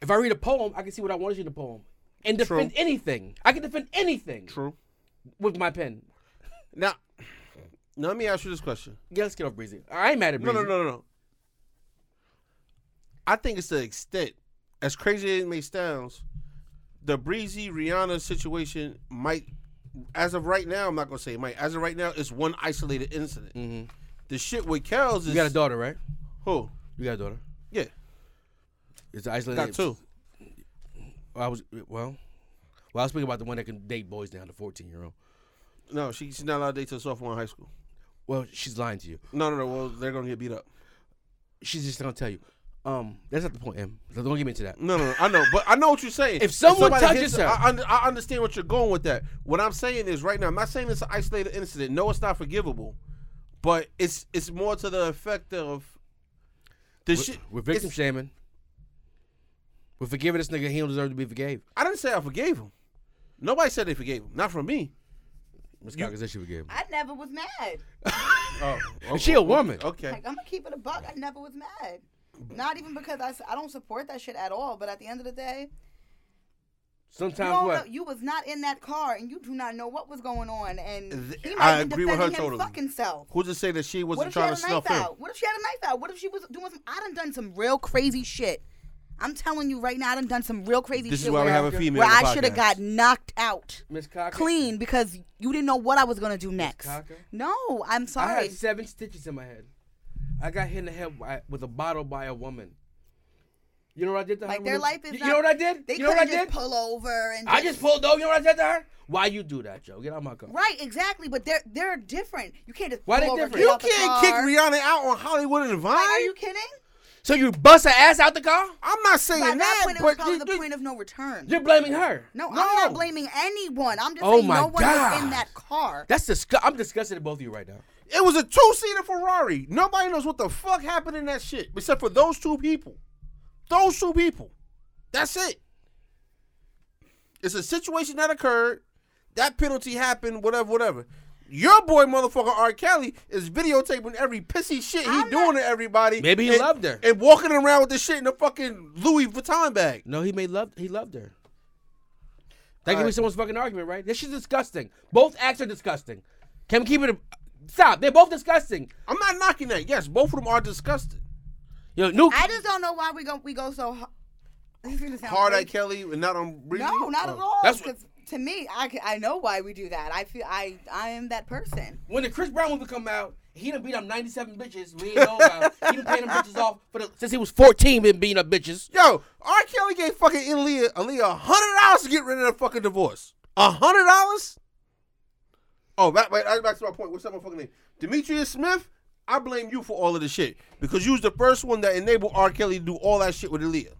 if I read a poem, I can see what I want to see in the poem and defend True. anything. I can defend anything True. with my pen. Now, now let me ask you this question. Yeah, let's get off Breezy. I ain't mad at No, Breezy. no, no, no, no. I think it's the extent. As crazy as it may sound, the breezy Rihanna situation might, as of right now, I'm not gonna say it might. As of right now, it's one isolated incident. hmm The shit with Kells is You got a daughter, right? who? You got a daughter. Yeah, It's isolated. got two. I was well. Well, I was speaking about the one that can date boys down to fourteen year old. No, she, she's not allowed to date till sophomore in high school. Well, she's lying to you. No, no, no. Well, they're gonna get beat up. She's just gonna tell you. Um, that's not the point, Em. So don't get me into that. No, no, no, I know, but I know what you're saying. If someone somebody touches hits her- I, I understand what you're going with that. What I'm saying is, right now, I'm not saying it's an isolated incident. No, it's not forgivable, but it's it's more to the effect of the We're, shit. we're victim it's- shaming. We're forgiving this nigga. He don't deserve to be forgave. I didn't say I forgave him. Nobody said they forgave him. Not from me. Miss Cocker said she forgave him. I never was mad. Oh, And she a woman. Okay. Like I'm gonna keep it a buck. I never was mad. Not even because I, I don't support that shit at all. But at the end of the day, Sometimes don't what? know, you was not in that car and you do not know what was going on. And Th- he I might be agree with her defending him totally. fucking self. Who's to say that she wasn't if she trying had to a knife snuff him? out? What if she had a knife out? What if she was doing some? I done done some real crazy shit. I'm telling you right now, I done done some real crazy This is shit. why we where, have a female where on the I should have podcast. got knocked out Miss Cocker. clean because you didn't know what I was gonna do next. Cocker? No, I'm sorry. I sorry. had seven stitches in my head. I got hit in the head by, with a bottle by a woman. You know what I did to her? Like, their life is You, not- you know what I did? They you know what I couldn't did? just pull over and. I just pulled over. You know what I said to her? Why you do that, Joe? Get out of my car. Right, exactly, but they're they're different. You can't just Why pull they over, different? get You out the can't kick. Rihanna out on Hollywood and Vine. Like, are you kidding? So you bust her ass out the car? I'm not saying By that that, point, it was probably you- the you- point of no return. You're blaming her. No, No. I'm not blaming anyone. I'm just Oh saying my no one was in that car. That's disgust. I'm disgusted at both of you right now. It was a two-seater Ferrari. Nobody knows what the fuck happened in that shit except for those two people. Those two people. That's it. It's a situation that occurred. That penalty happened. Whatever, whatever. Your boy, motherfucker R. Kelly, is videotaping every pissy shit he I'm doing to everybody. Maybe he and- loved her. and walking around with this shit in a fucking Louis Vuitton bag. No, he made love. He loved her. That could be Alright. someone's fucking argument, right? This shit's disgusting. Both acts are disgusting. Can we keep it? A, stop. They're both disgusting. I'm not knocking that. Yes, both of them are disgusting. Yo, Nuke. I just don't know why we go we go so h- this is gonna sound Hard at. Kelly and not on Breezy. No, not at Oh. all. That's what- Because to me, I, I know why we do that. I feel I I am that person. when the Chris Brown movie come out, he done beat up 97 bitches. We ain't know about. he been paying them bitches off for the, since he was 14. Been beating up bitches. Yo, R. Kelly gave fucking Aaliyah, Aaliyah a hundred dollars to get rid of the fucking divorce. A hundred dollars? Oh, back, wait, back to my point. What's that motherfucking name? Demetrius Smith. I blame you for all of this shit because you was the first one that enabled R. Kelly to do all that shit with Aaliyah.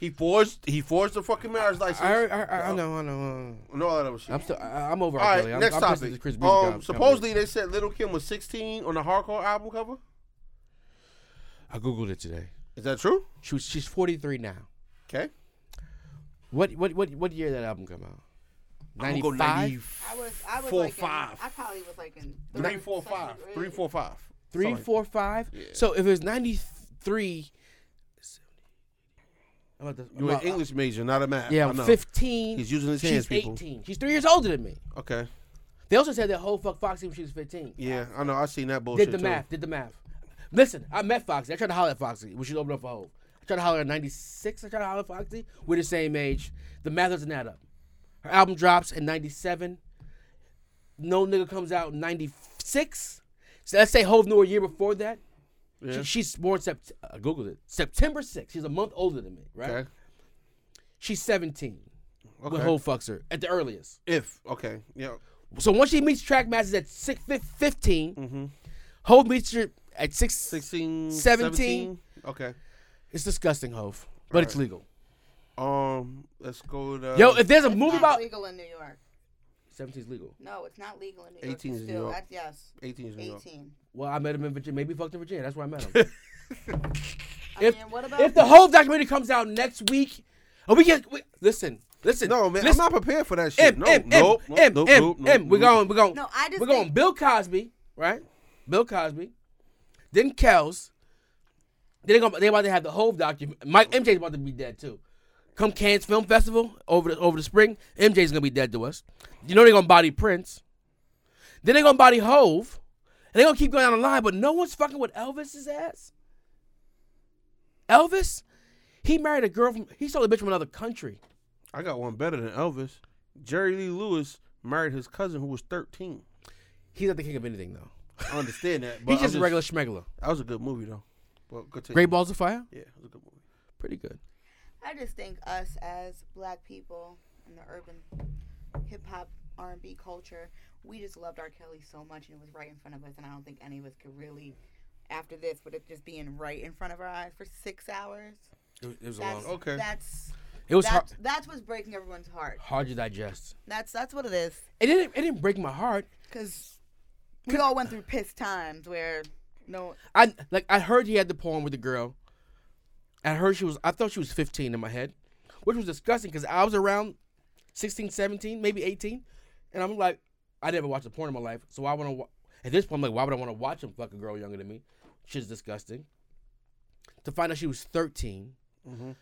He forged. He forged the fucking marriage license. I, heard, I, I, I know, I know. uh, and all that other shit. I'm still. I, I'm over. All right, R. right, I'm, next I'm topic. this Chris Breezy um, com- supposedly they said Little Kim was 16 on the hardcore album cover. I googled it today. Is that true? She was. She's 43 now. Okay. What what what what year did that album come out? I'm gonna go 95. I was I was Four, like in- five. I probably was like in Three, third, four, second five. grade. Three, four, five. Three, Something. four, five. So if it was 93. I'm about to- You're an English major, not a math. Yeah, I'm 15. He's using his She's hands, people. 18. She's three years older than me. Okay. They also said that whole fuck Foxy when she was 15. Yeah, I know. I seen that bullshit Did the too. math. Did the math. Listen, I met Foxy. I tried to holler at Foxy when she opened up for Hov. I tried to holler at 96. I tried to holler at Foxy. We're the same age. The math doesn't add up. Her album drops in 97. No nigga comes out in 96. So let's say Hov knew a year before that. Yeah. She, she's born Sept- I googled it. September 6th. She's a month older than me, right? Okay. She's 17 when Okay. Fucks her at the earliest. If okay, yeah. So once she meets Trackmasters at six, fif- 15, Mm-hmm. Hov meets her at six, 16, 17? 17? Okay. It's disgusting, Hov, but it's legal. Um, let's go to Yo, if there's a It's movie not about legal in New York. 17 is legal. No, it's not legal in New York. 18 is It's New still- York. That's, yes, 18 is New York. 18. Well, I met him in Virginia. Maybe he fucked in Virginia. That's where I met him. I If mean, what about if the whole documentary comes out next week, and we get we, listen, listen. No, man, listen, I'm not prepared for that shit. M, no, M, nope, M, nope, M, nope, M, nope, M. nope, We're nope. going, we're going. No, I just we're going. think- Bill Cosby, right? Bill Cosby, then Kels. Then they gonna they about to have the whole document. Mike MJ's about to be dead too. Come Cannes Film Festival over the over the spring, MJ's gonna be dead to us. You know they're gonna body Prince. Then they're gonna body Hove. And they're gonna keep going down the line, but no one's fucking with Elvis's ass. Elvis, he married a girl from he stole a bitch from another country. I got one better than Elvis. Jerry Lee Lewis married his cousin who was 13. He's not the king of anything though. I understand that, but He's I'm just a regular schmegler. That was a good movie though. Well. Great Balls of Fire, Yeah, it was a good movie. pretty good. I just think us as black people in the urban hip hop R and B culture, we just loved R. Kelly so much and it was right in front of us and I don't think any of us could really after this with it just being right in front of our eyes for six hours. It was, it was a That's long. Okay. that's It was hard, that's, that's what's breaking everyone's heart. hard to digest. That's that's what it is. It didn't. It didn't break my heart. Cause we all went through piss times where no I like. I heard he had the poem with the girl. I her, she was. I thought she was 15 in my head, which was disgusting because I was around 16, 17, maybe 18, and I'm like, I never watched a porn in my life, so I want to. Wa- At this point, I'm like, why would I want to watch him fuck a girl younger than me? She's disgusting. To find out she was 13. Mhm.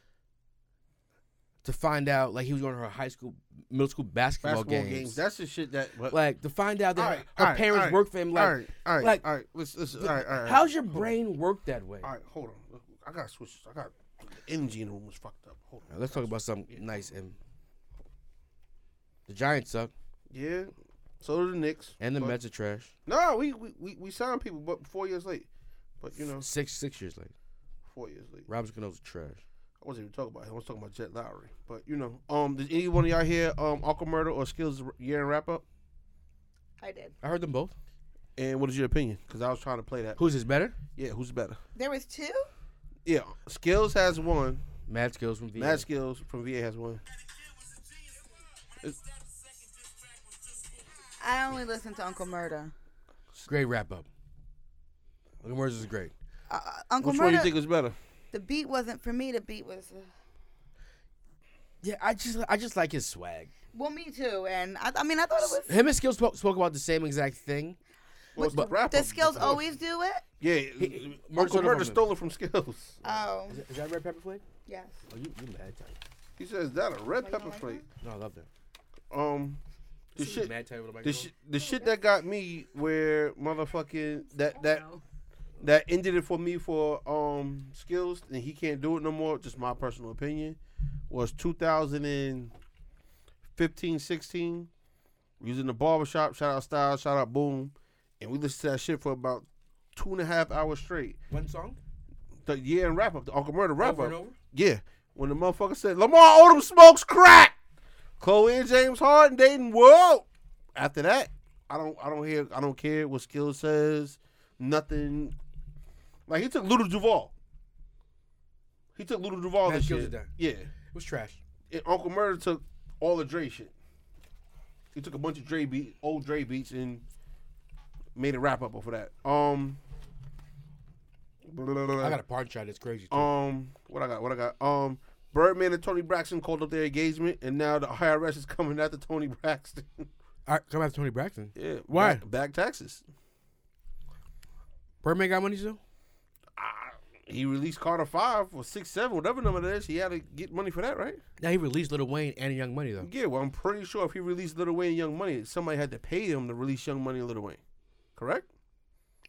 To find out like he was going to her high school, middle school basketball, Basketball games. games. That's the shit that. But, like to find out that All her, right, her right, parents right, worked for him. Like, all right, all right, like, all right. Let's, let's, all right, all right. how's your brain work that way? All right, hold on. I got to switch. I got the energy in the room was fucked up. Hold on. Now, let's talk about something nice. And the Giants suck, Yeah. So do the Knicks. and the but- Mets are trash. No, we, we we we signed people, but four years late. But you know, Six six years late. four years late. Robinson Cano's trash. I wasn't even talking about him. I was talking about Jed Lowrie. But you know, um, did any one of y'all hear um Uncle Murder or Skills year and wrap up? I did. I heard them both. And what is your opinion? Because I was trying to play that. Who's is better? Yeah, who's better? There was two? Yeah, Skills has one. Mad Skills from VA. Mad Skills from VA has one. I only listen to Uncle Murder. Great wrap up. Look at is great. Uh, Uncle Which one do you think is better? the beat wasn't for me. The beat was. Uh, Yeah, I just I just like his swag. well, me too. And I, I mean, I thought it was. Him and Skills spoke, spoke about the same exact thing. Well, it's the But does Skills before. always do it? Yeah, He- Murder Uncle stole it Murder from stole it from Skills. Oh, Is that, is that red pepper flake? yes. Oh, you you mad tight. He says that a red Oh, pepper like flake. No, I love that. Um, the See, shit, Mad tight with a the microphone? shit, the shit that got me where motherfucking that that that ended it for me for um skills and he can't do it no more. Just my personal opinion was 2015, 16. using the barbershop. Shout out Style. Shout out Boom. And we listened to that shit for about two and a half hours straight. One song The year and wrap up, the Uncle Murder wrap over up. and over. Yeah. When the motherfucker said Lamar Odom smokes crack. Khloe and James Harden dating. Whoa. After that, I don't I don't hear I don't care what skill says. Nothing. Like he took Little Duval. He took Little Duval this Skills shit. did that. Yeah. It was trash. And Uncle Murder took all the Dre shit. He took a bunch of Dre beat, old Dre beats, and made a wrap up of that. Um. I got a part shot that's crazy. Too. Um, what I got? What I got? Um, Birdman and Toni Braxton called up their engagement, and now the IRS is coming after Toni Braxton. All right, come after Toni Braxton. yeah, Why? Back, back taxes. Birdman got money too. Ah, he released Carter Five or Six Seven, whatever number that is. He had to get money for that, right? Now he released Little Wayne and Young Money though. Yeah. Well, I'm pretty sure if he released Little Wayne and Young Money, somebody had to pay him to release Young Money and Little Wayne. Correct?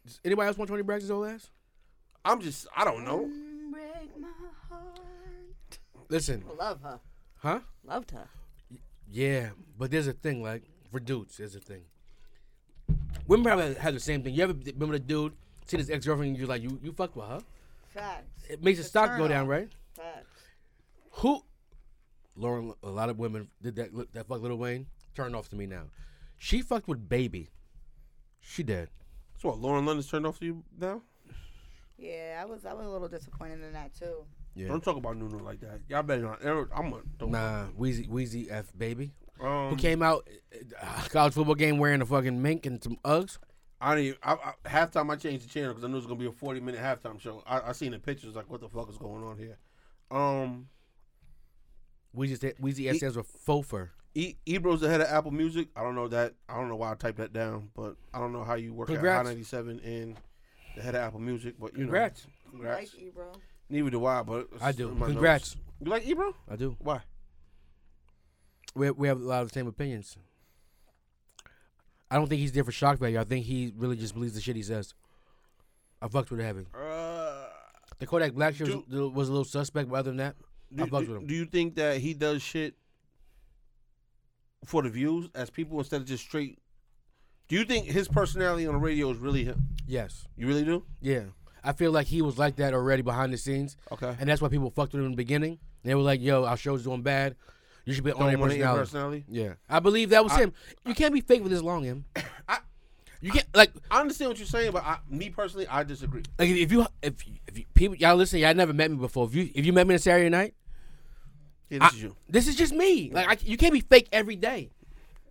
Does anybody else want Toni Braxton's old ass? I'm just, I don't know. Break my heart. Listen, Love her. huh? Loved her. Yeah, but there's a thing like for dudes. There's a thing. Women probably have the same thing. You ever remember the dude see his ex girlfriend and you're like, you you fucked with her? Facts. It makes the It's a stock go down, off. right? Facts. Who? Lauren, a lot of women did that. That fuck Little Wayne. Turned off to me now. She fucked with Baby. She did. So what? Lauren London's turned off to you now? Yeah, I was I was a little disappointed in that too. Yeah. Don't talk about Nuno like that. Y'all better not. I'm a. Don't, Nah, Weezy, Weezy F Baby. Um, Who came out uh, college football game wearing a fucking mink and some Uggs? I didn't. Even, I, I, halftime, I changed the channel because I knew it was gonna be a forty minute halftime show. I, I seen the pictures, like, what the fuck is going on here? Um, Weezy, sta- Weezy S stands for Fofer. E- Ebro's the head of Apple Music. I don't know that. I don't know why I typed that down, but I don't know how you work Congrats. at Hot ninety seven and the head of Apple Music. But you Congrats. know, congrats. Like Ebro. Neither do I, but I do. Congrats. notes. You like Ebro? I do. Why? We we have a lot of the same opinions. I don't think he's there for shock value. I think he really just believes the shit he says. I fucked with it heavy. Uh, The Kodak Black shit was, was a little suspect, but other than that, I fucked do- with him. do you think that he does shit for the views as people instead of just straight? Do you think his personality on the radio is really him? yes, You really do? yeah. I feel like he was like that already behind the scenes, Okay. and that's why people fucked with him in the beginning. They were like, "Yo, our show's doing bad. You should be on your want to hear personality." personality. Yeah, I believe that was I- him. You can't be fake with this long, him. I- you can't like I understand what you're saying, but I, me personally, I disagree. like if you if you, if you, people y'all listen, y'all never met me before. If you if you met me on Saturday night, Yeah, this I- is you. this is just me. Like I, you can't be fake every day.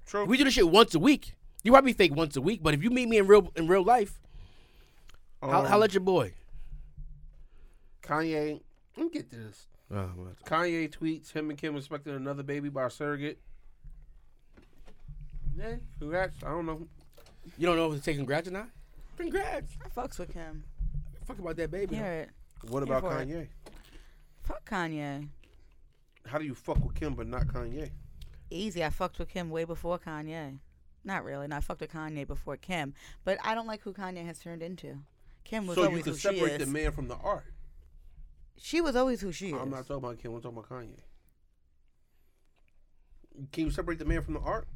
True. We do this shit once a week. You might be fake once a week, but if you meet me in real in real life, how Um, how let your boy? Kanye. Let me get to this. Oh, Kanye tweets him and Kim expecting another baby by a surrogate. Yeah, congrats. I don't know. you don't know if to taking congrats or not? Congrats. I fucks with him. Fuck about that baby. Hear it. What Here about for it. Kanye? Fuck Kanye. How do you fuck with Kim but not Kanye? Easy. I fucked with Kim way before Kanye. Not really. No, I fucked with Kanye before Kim. But I don't like who Kanye has turned into. Kim was always who she is. So you always can who she separate is. the man from the art. She was always who she is. I'm not talking about Kim. I'm talking about Kanye. Can you separate the man from the art?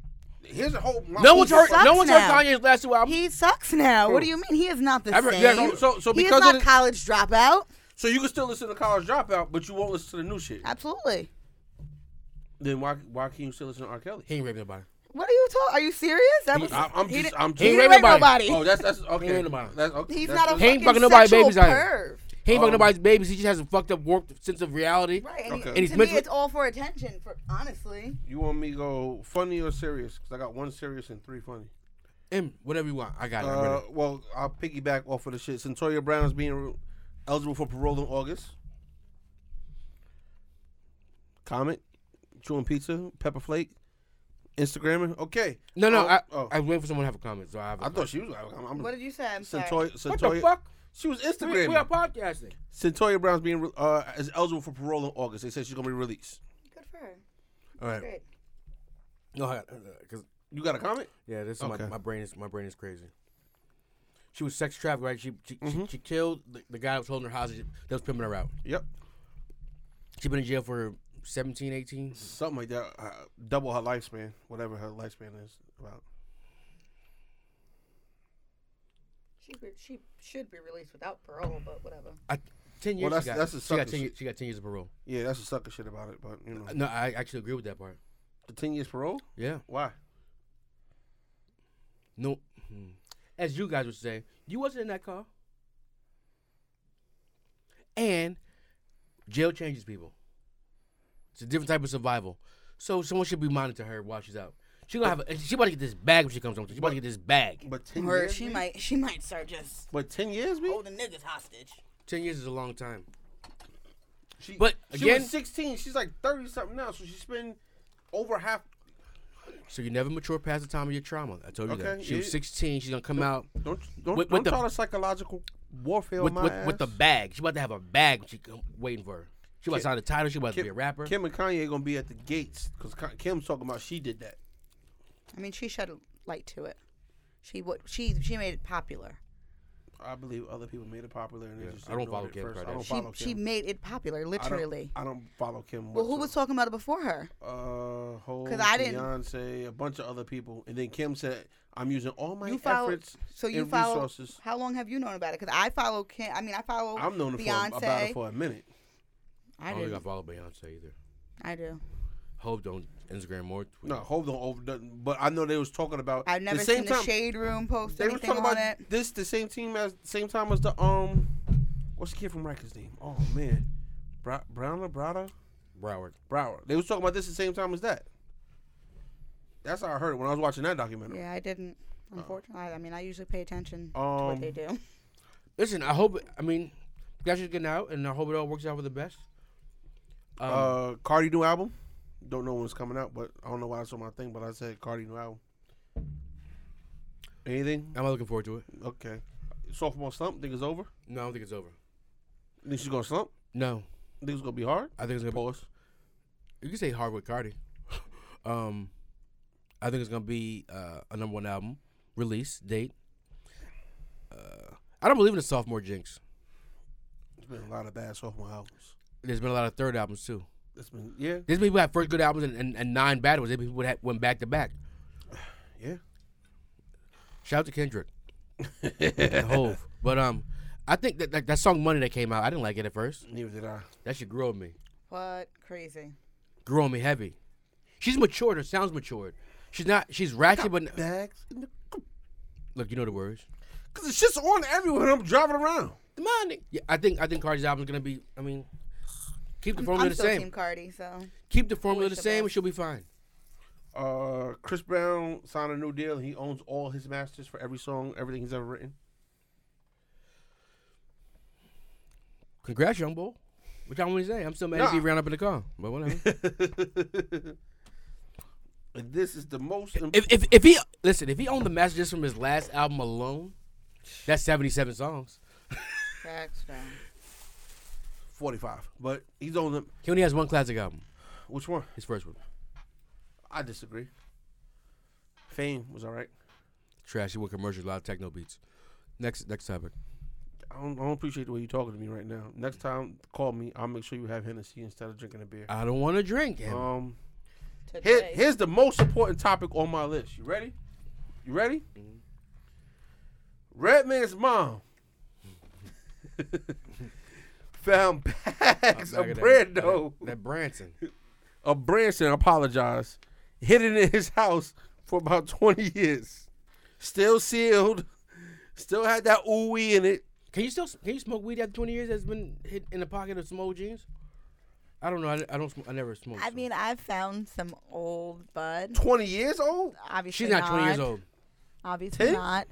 Here's a whole. my No whole one's heard. sucks No one's heard now. Kanye's last two albums. He sucks now. What do you mean? He is not the Ever- same. yeah, So, so, so he is because not of the, college dropout. so you can still listen to College Dropout, but you won't listen to the new shit. Absolutely. Then why why can you still listen to R. Kelly? He ain't raping nobody. What are you talking? Are you serious? That was, I, I'm he just I'm he just. ain't didn't raping rape nobody. nobody. Oh, that's that's okay. He ain't nobody. That's okay. He's that's not a. He ain't fucking fucking nobody's sexual babies out perv. He ain't fucking Um, nobody's babies. He just has a fucked up, warped sense of reality. Right. And, Okay. he, And he's to me, it's all for attention. For honestly, You want me to go funny or serious? Because I got one serious and three funny. M, whatever you want, I got it. Uh, ready. well, I'll piggyback off of the shit. Cyntoia Brown is being eligible for parole in August. Comment, chewing pizza, pepper flake, Instagramming. Okay. No, no. Oh, I, oh. I was waiting for someone to have a comment, so I have. a I thought she was. I'm, I'm, what did you say? I'm sorry. Cyntoia, What the fuck? She was We, Instagramming. we are podcasting. Cyntoia Brown's being uh, is eligible for parole in August. They said she's gonna be released. Good for her. All right. Great. No, because You got a comment? yeah, this is Okay. my, my brain is my brain is crazy. She was sex trafficked, right? She she, Mhm. she, she killed the, the guy that was holding her hostage. That was pimping her out. Yep. She been in jail for 17, 18. Something like that. Uh, double her lifespan, whatever her lifespan is. About. She re- she should be released without parole, but whatever. I, Ten years. Well, she that's- got, that's the she got ten. years- She got ten years of parole. Yeah, that's a sucker shit about it. But you know, No, I actually agree with that part. the ten years parole. Yeah. Why? No. hmm. As you guys would say, you wasn't in that car. And jail changes people. It's a different type of survival. So someone should be monitoring her while she's out. She gonna have. A, she about to get this bag when she comes home. She about to get this bag. But ten Or years. she B? might she might start just But ten years, me. holding niggas hostage. Ten years is a long time. She, But, she again- was sixteen. She's like thirty something now, so she's been over half. So you never mature past the time of your trauma. I told you that. Okay, She was yeah. 16. She's gonna come out Don't don't, With- don't with the- try to psychological warfare with on my with, ass. with the bag. She about to have a bag when she come waiting for her. She about to Kim- sign the title. She about to be a rapper. Kim and Kanye gonna be at the gates because Kim's talking about she did that. I mean, she shed a light to it. She what she she made it popular. I believe other people made it popular and they Yeah, just I don't follow Kim first. I don't She follow she Kim. made it popular, I don't- literally. I don't follow Kim. Well, who was talking about it before her? Uh, Hov, 'Cause I didn't- Beyonce, a bunch of other people, and then Kim said, "I'm using all my You follow- efforts So you and follow? resources." How long have you known about it? Because I follow Kim. I mean, I follow. I'm known for Beyonce. about it for a minute. I I don't think I follow Beyonce either. I do. Hope don't Instagram more. Tweet. No, Hov don't over, nothing, but I know they was talking about. I've never the same seen time, the shade room post They was anything talking on about it. this the same team as same time as the um, what's the kid from Rikers name? Oh man, Bra- Browner, Browder, Broward. Brower. They was talking about this the same time as that. That's how I heard it when I was watching that documentary. Yeah, I didn't. Unfortunately, I mean, I usually pay attention to what Um, they do. Listen, I hope. I mean, guys are getting out, and I hope it all works out for the best. Um, uh, Cardi new album. Don't know when it's coming out, but I don't know why it's on my thing. But I said Cardi new album. Anything? I'm not looking forward to it. Okay. Sophomore slump. Think it's over. No, I don't think it's over. Think she's gonna slump. No, Think it's gonna be hard. I think it's gonna be. Pause. You can say hard with Cardi. um, I think it's gonna be uh, a number one album release date. Uh, I don't believe in the sophomore jinx. There's been a lot of bad sophomore albums. There's been a lot of third albums too. It's been yeah, There's been people that had first good albums and, and, and nine bad ones. There's people that went back to back. yeah. Shout out to Kendrick, and Hov. But um, I think that, that that song "Money" that came out, I didn't like it at first. Neither did I. That shit grew on me. What crazy? Grew on me heavy. She's matured. Her sounds matured. She's not. She's ratchet, but Bags in the look, you know the words. Cause it's just on everywhere I'm driving around. The money. Yeah, I think I think Cardi's album's gonna be. I mean, keep the I'm, formula I'm the still same. Team Cardi, so Keep the formula the the same, and she'll be fine. Uh, Chris Brown signed a new deal. He owns all his masters for every song, everything he's ever written. Congrats, young boy. What y'all want to say? I'm still mad Nah. to be round up in the car, but whatever. This is the most. Im- if, if if he listen, if he owned the messages from his last album alone, that's 77 songs. facts down. 45, but he's on them. He only has one classic album, Which one? his first one. I disagree. Fame was all right. Trash. He went commercials, a lot of techno beats. Next next topic. I don't, I don't appreciate the way you're talking to me right now. Next time, call me. I'll make sure you have Hennessy instead of drinking a beer. I don't want to drink him. Um, here, here's the most important topic on my list. You ready? You ready? Mm-hmm. Redman's mom found bags of of bread that, That, that Branson. of Branson. Apologize. Hidden in his house for about 20 years. Still sealed. Still had that ooey in it. Can you still can you smoke weed after 20 years? That's been hit in the pocket of some old jeans. I don't know. I, I don't. Smoke, I never smoked. I so. mean, I've found some old bud. 20 years old? Obviously she's not 20 years old. Obviously 10? not.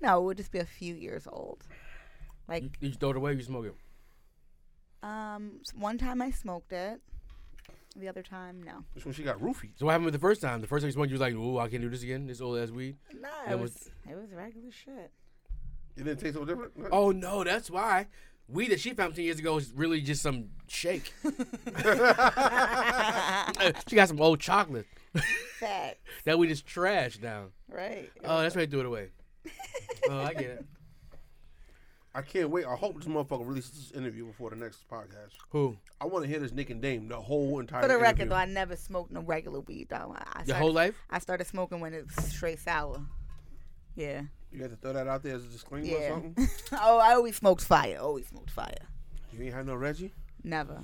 No, it would just be a few years old. Like, You, you throw it away. You smoke it. Um, one time I smoked it. The other time, no. That's when she got roofies. So what happened with the first time? The first time you smoked, you was like, "Ooh, I can't do this again. This old ass weed." No, it was, was- it was regular shit. It didn't taste so different? Oh no, that's why. Weed that she found 10 years ago is really just some shake. she got some old chocolate Fat, that we just trashed down. right? Oh, that's why they threw it away. oh, I get it. I can't wait. I hope this motherfucker releases this interview before the next podcast. Who? I want to hear this Nick and Dame, the whole entire For the record, though, I never smoked no regular weed. Though I I Your whole life? I started smoking when it was straight sour. Yeah. You got to throw that out there as a disclaimer or something? oh, I always smoked fire. Always smoked fire. You ain't had no Reggie? Never.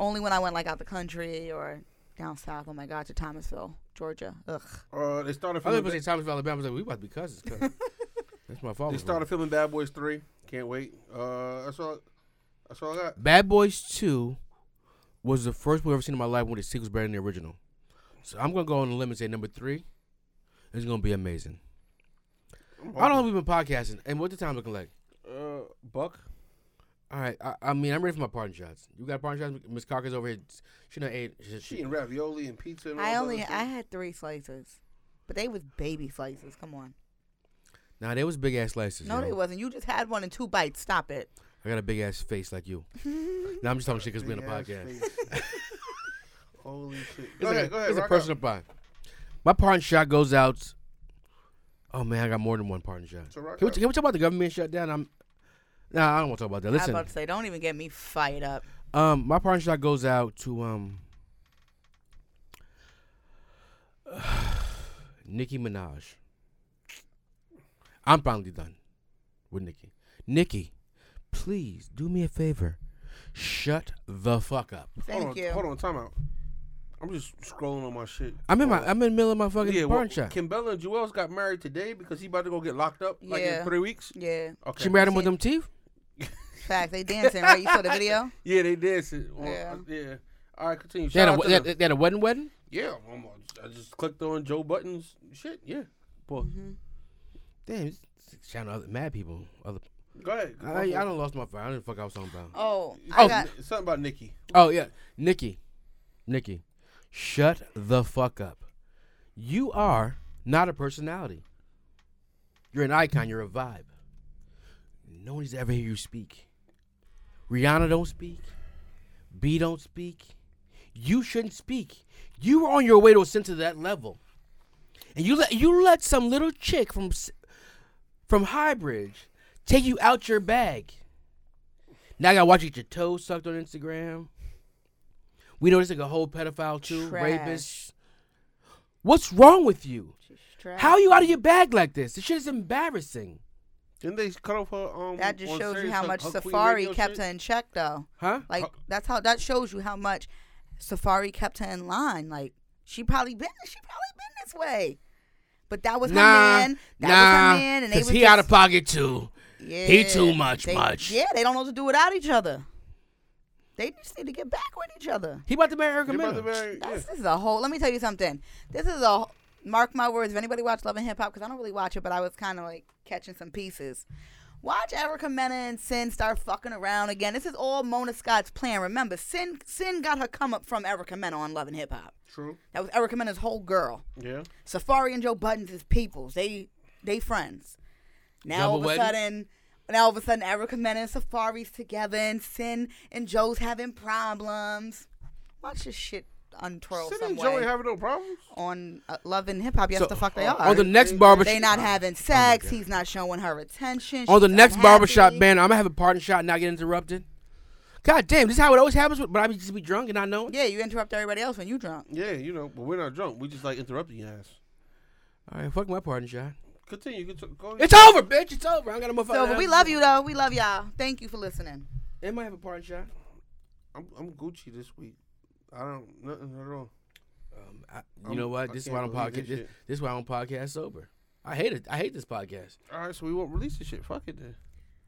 Only when I went like out the country or down south. Oh my God, to Thomasville, Georgia. Ugh. Uh, they started I was filming. going to say Thomas Alabama. I was like, we about to be cousins. cuz. that's my fault. they started filming Bad Boys Three. Can't wait. Uh, that's all. That's all I got. Bad Boys 2 was the first movie I've ever seen in my life when the sequel's better than the original. So I'm going to go on a limb and say number three is going to be amazing. How long have we've been podcasting? And what the time looking like? Uh, Buck. All right. I, I mean, I'm ready for my parting shots. You got parting shots? Miss Carker's over here. She done ate. She, She eating ravioli and pizza. And all I only I had three slices, but they was baby slices. Come on. Nah, they was big ass slices. No, yo. they wasn't. You just had one in two bites. Stop it. I got a big ass face like you. now I'm just talking shit because we're in a podcast. Holy shit. It's Go a, ahead. Go ahead. It's a rock personal pie. My parting shot goes out. Oh man, I got more than one parting shot. So rock Can we, out. can we talk about the government shutdown? I'm. Nah, I don't want to talk about that. Listen, I was Listen, about to say, don't even get me fired up. um, my parting shot goes out to um. Nicki Minaj. I'm finally done with Nicki. Nicki, please do me a favor. Shut the fuck up. Thank hold on, you. Hold on, time out. I'm just scrolling on my shit. I'm in my. I'm in the middle of my fucking yeah, well, parting shot. Kim Bella and Juelz got married today because he about to go get locked up like in three weeks. Yeah. Okay. She married him with them teeth. Fact, they dancing, right? You saw the video? Yeah, they did. Yeah. Yeah. yeah. All right, continue. They had, Shout a, out to they, them. had, they had a wedding wedding. Yeah, I'm- I just clicked on Joe Budden's shit. Yeah. Boy. Mm-hmm. Damn, it's shouting out other mad people. Other, Go ahead. I, I don't lost my. I don't know fuck I was talking about. Oh, I Oh, got. something about Nicki. Oh yeah, Nicki, Nicki, shut the fuck up. You are not a personality. You're an icon. You're a vibe. No one's ever hear you speak. Rihanna don't speak. B don't speak. You shouldn't speak. You were on your way to ascend to that level, and you let you let some little chick from S- from Highbridge take you out your bag. Now I gotta watch you get your toes sucked on Instagram. We know this like a whole pedophile too, Trash. rapist. What's wrong with you? How are you out of your bag like this? This shit is embarrassing. Didn't they cut off her? Um, That just shows you how her- much her Safaree kept shit? her in check, though. Huh? Like How- that's how that shows you how much Safaree kept her in line. Like she probably been she probably been this way. But that was her Nah, man. That nah, was her man, and they cause was he just, out of pocket too. yeah, he too much, they- much. Yeah, they don't know what to do without each other. They just need to get back with each other. He about to marry Erica They about to marry- yeah. This is a whole. Let me tell you something. This is a mark my words. If anybody watch Love and Hip Hop, because I don't really watch it, but I was kind of like catching some pieces. Watch Erica Mena and Cyn start fucking around again. This is all Mona Scott's plan. Remember, Cyn Cyn got her come up from Erica Mena on Love and Hip Hop. True. That was Erica Mena's whole girl. Yeah. Safaree and Joe Budden's is peoples. They they friends. Now Double all of a wedding? sudden, now all of a sudden, Erica Mena and Safaree's together, and Cyn and Joe's having problems. Watch this shit untwirl Sid some and Joey way having no problems. on uh, Love and Hip Hop. Yes, So, the fuck they uh, are. On the next barbershop, they not having Oh sex. God. He's not showing her attention. on the she's next unhappy. barbershop banner, I'm gonna have a partner shot and not get interrupted. God damn, this is how it always happens. With, but I be just be drunk and not knowing. Yeah, you interrupt everybody else when you drunk. Yeah, you know, but we're not drunk. We just like interrupting your ass. All right, fuck my partner shot. Continue. Go. go It's over, bitch. It's over. I got a motherfucker. So, but we love you though. We love y'all. Thank you for listening. They might have a partner shot. I'm, I'm Gucci this week. I don't nothing at all. Um, I, you I'm- know what? This is why I don't podcast. this This, this is why I don't podcast sober. I hate it. I hate this podcast. All right, so we won't release this shit. Fuck it then.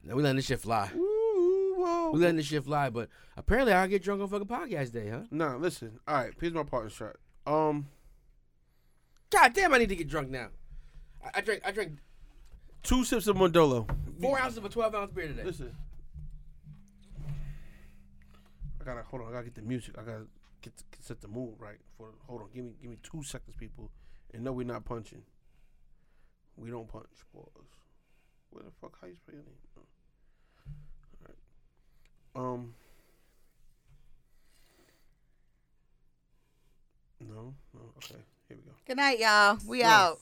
Now we letting this shit fly. Ooh, whoa. We letting this shit fly. But apparently, I get drunk on fucking podcast day, huh? Nah, listen. All right, here's my partner shot. Um, God damn, I need to get drunk now. I, I drank. I drank two sips of Modelo. four ounces of a twelve ounce beer today. Listen. I gotta hold on. I gotta get the music. I gotta get, get set the mood right. For hold on. Give me give me two seconds, people. And no, we're not punching. We don't punch, boys. Where the fuck? How you spell your name? Oh. All right. Um. No. No. Okay. Here we go. Good night, y'all. We Yeah. out.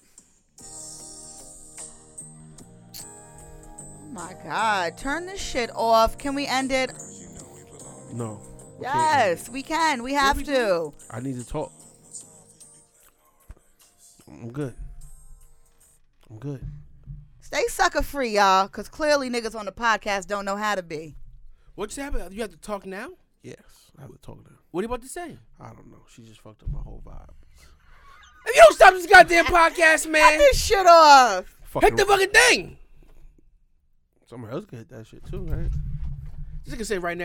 Oh my God. Turn this shit off. Can we end it? No. We. Yes, we can. We have we to. I need to talk. I'm good. I'm good. Stay sucker free, y'all, because clearly niggas on the podcast don't know how to be. What's happening? You have to talk now. Yes, I have to talk now. What are you about to say? I don't know. She just fucked up my whole vibe. If you don't stop this goddamn podcast, Cut man, this shit off. hit the fucking thing. Somebody else can hit that shit too, right? This nigga say right next.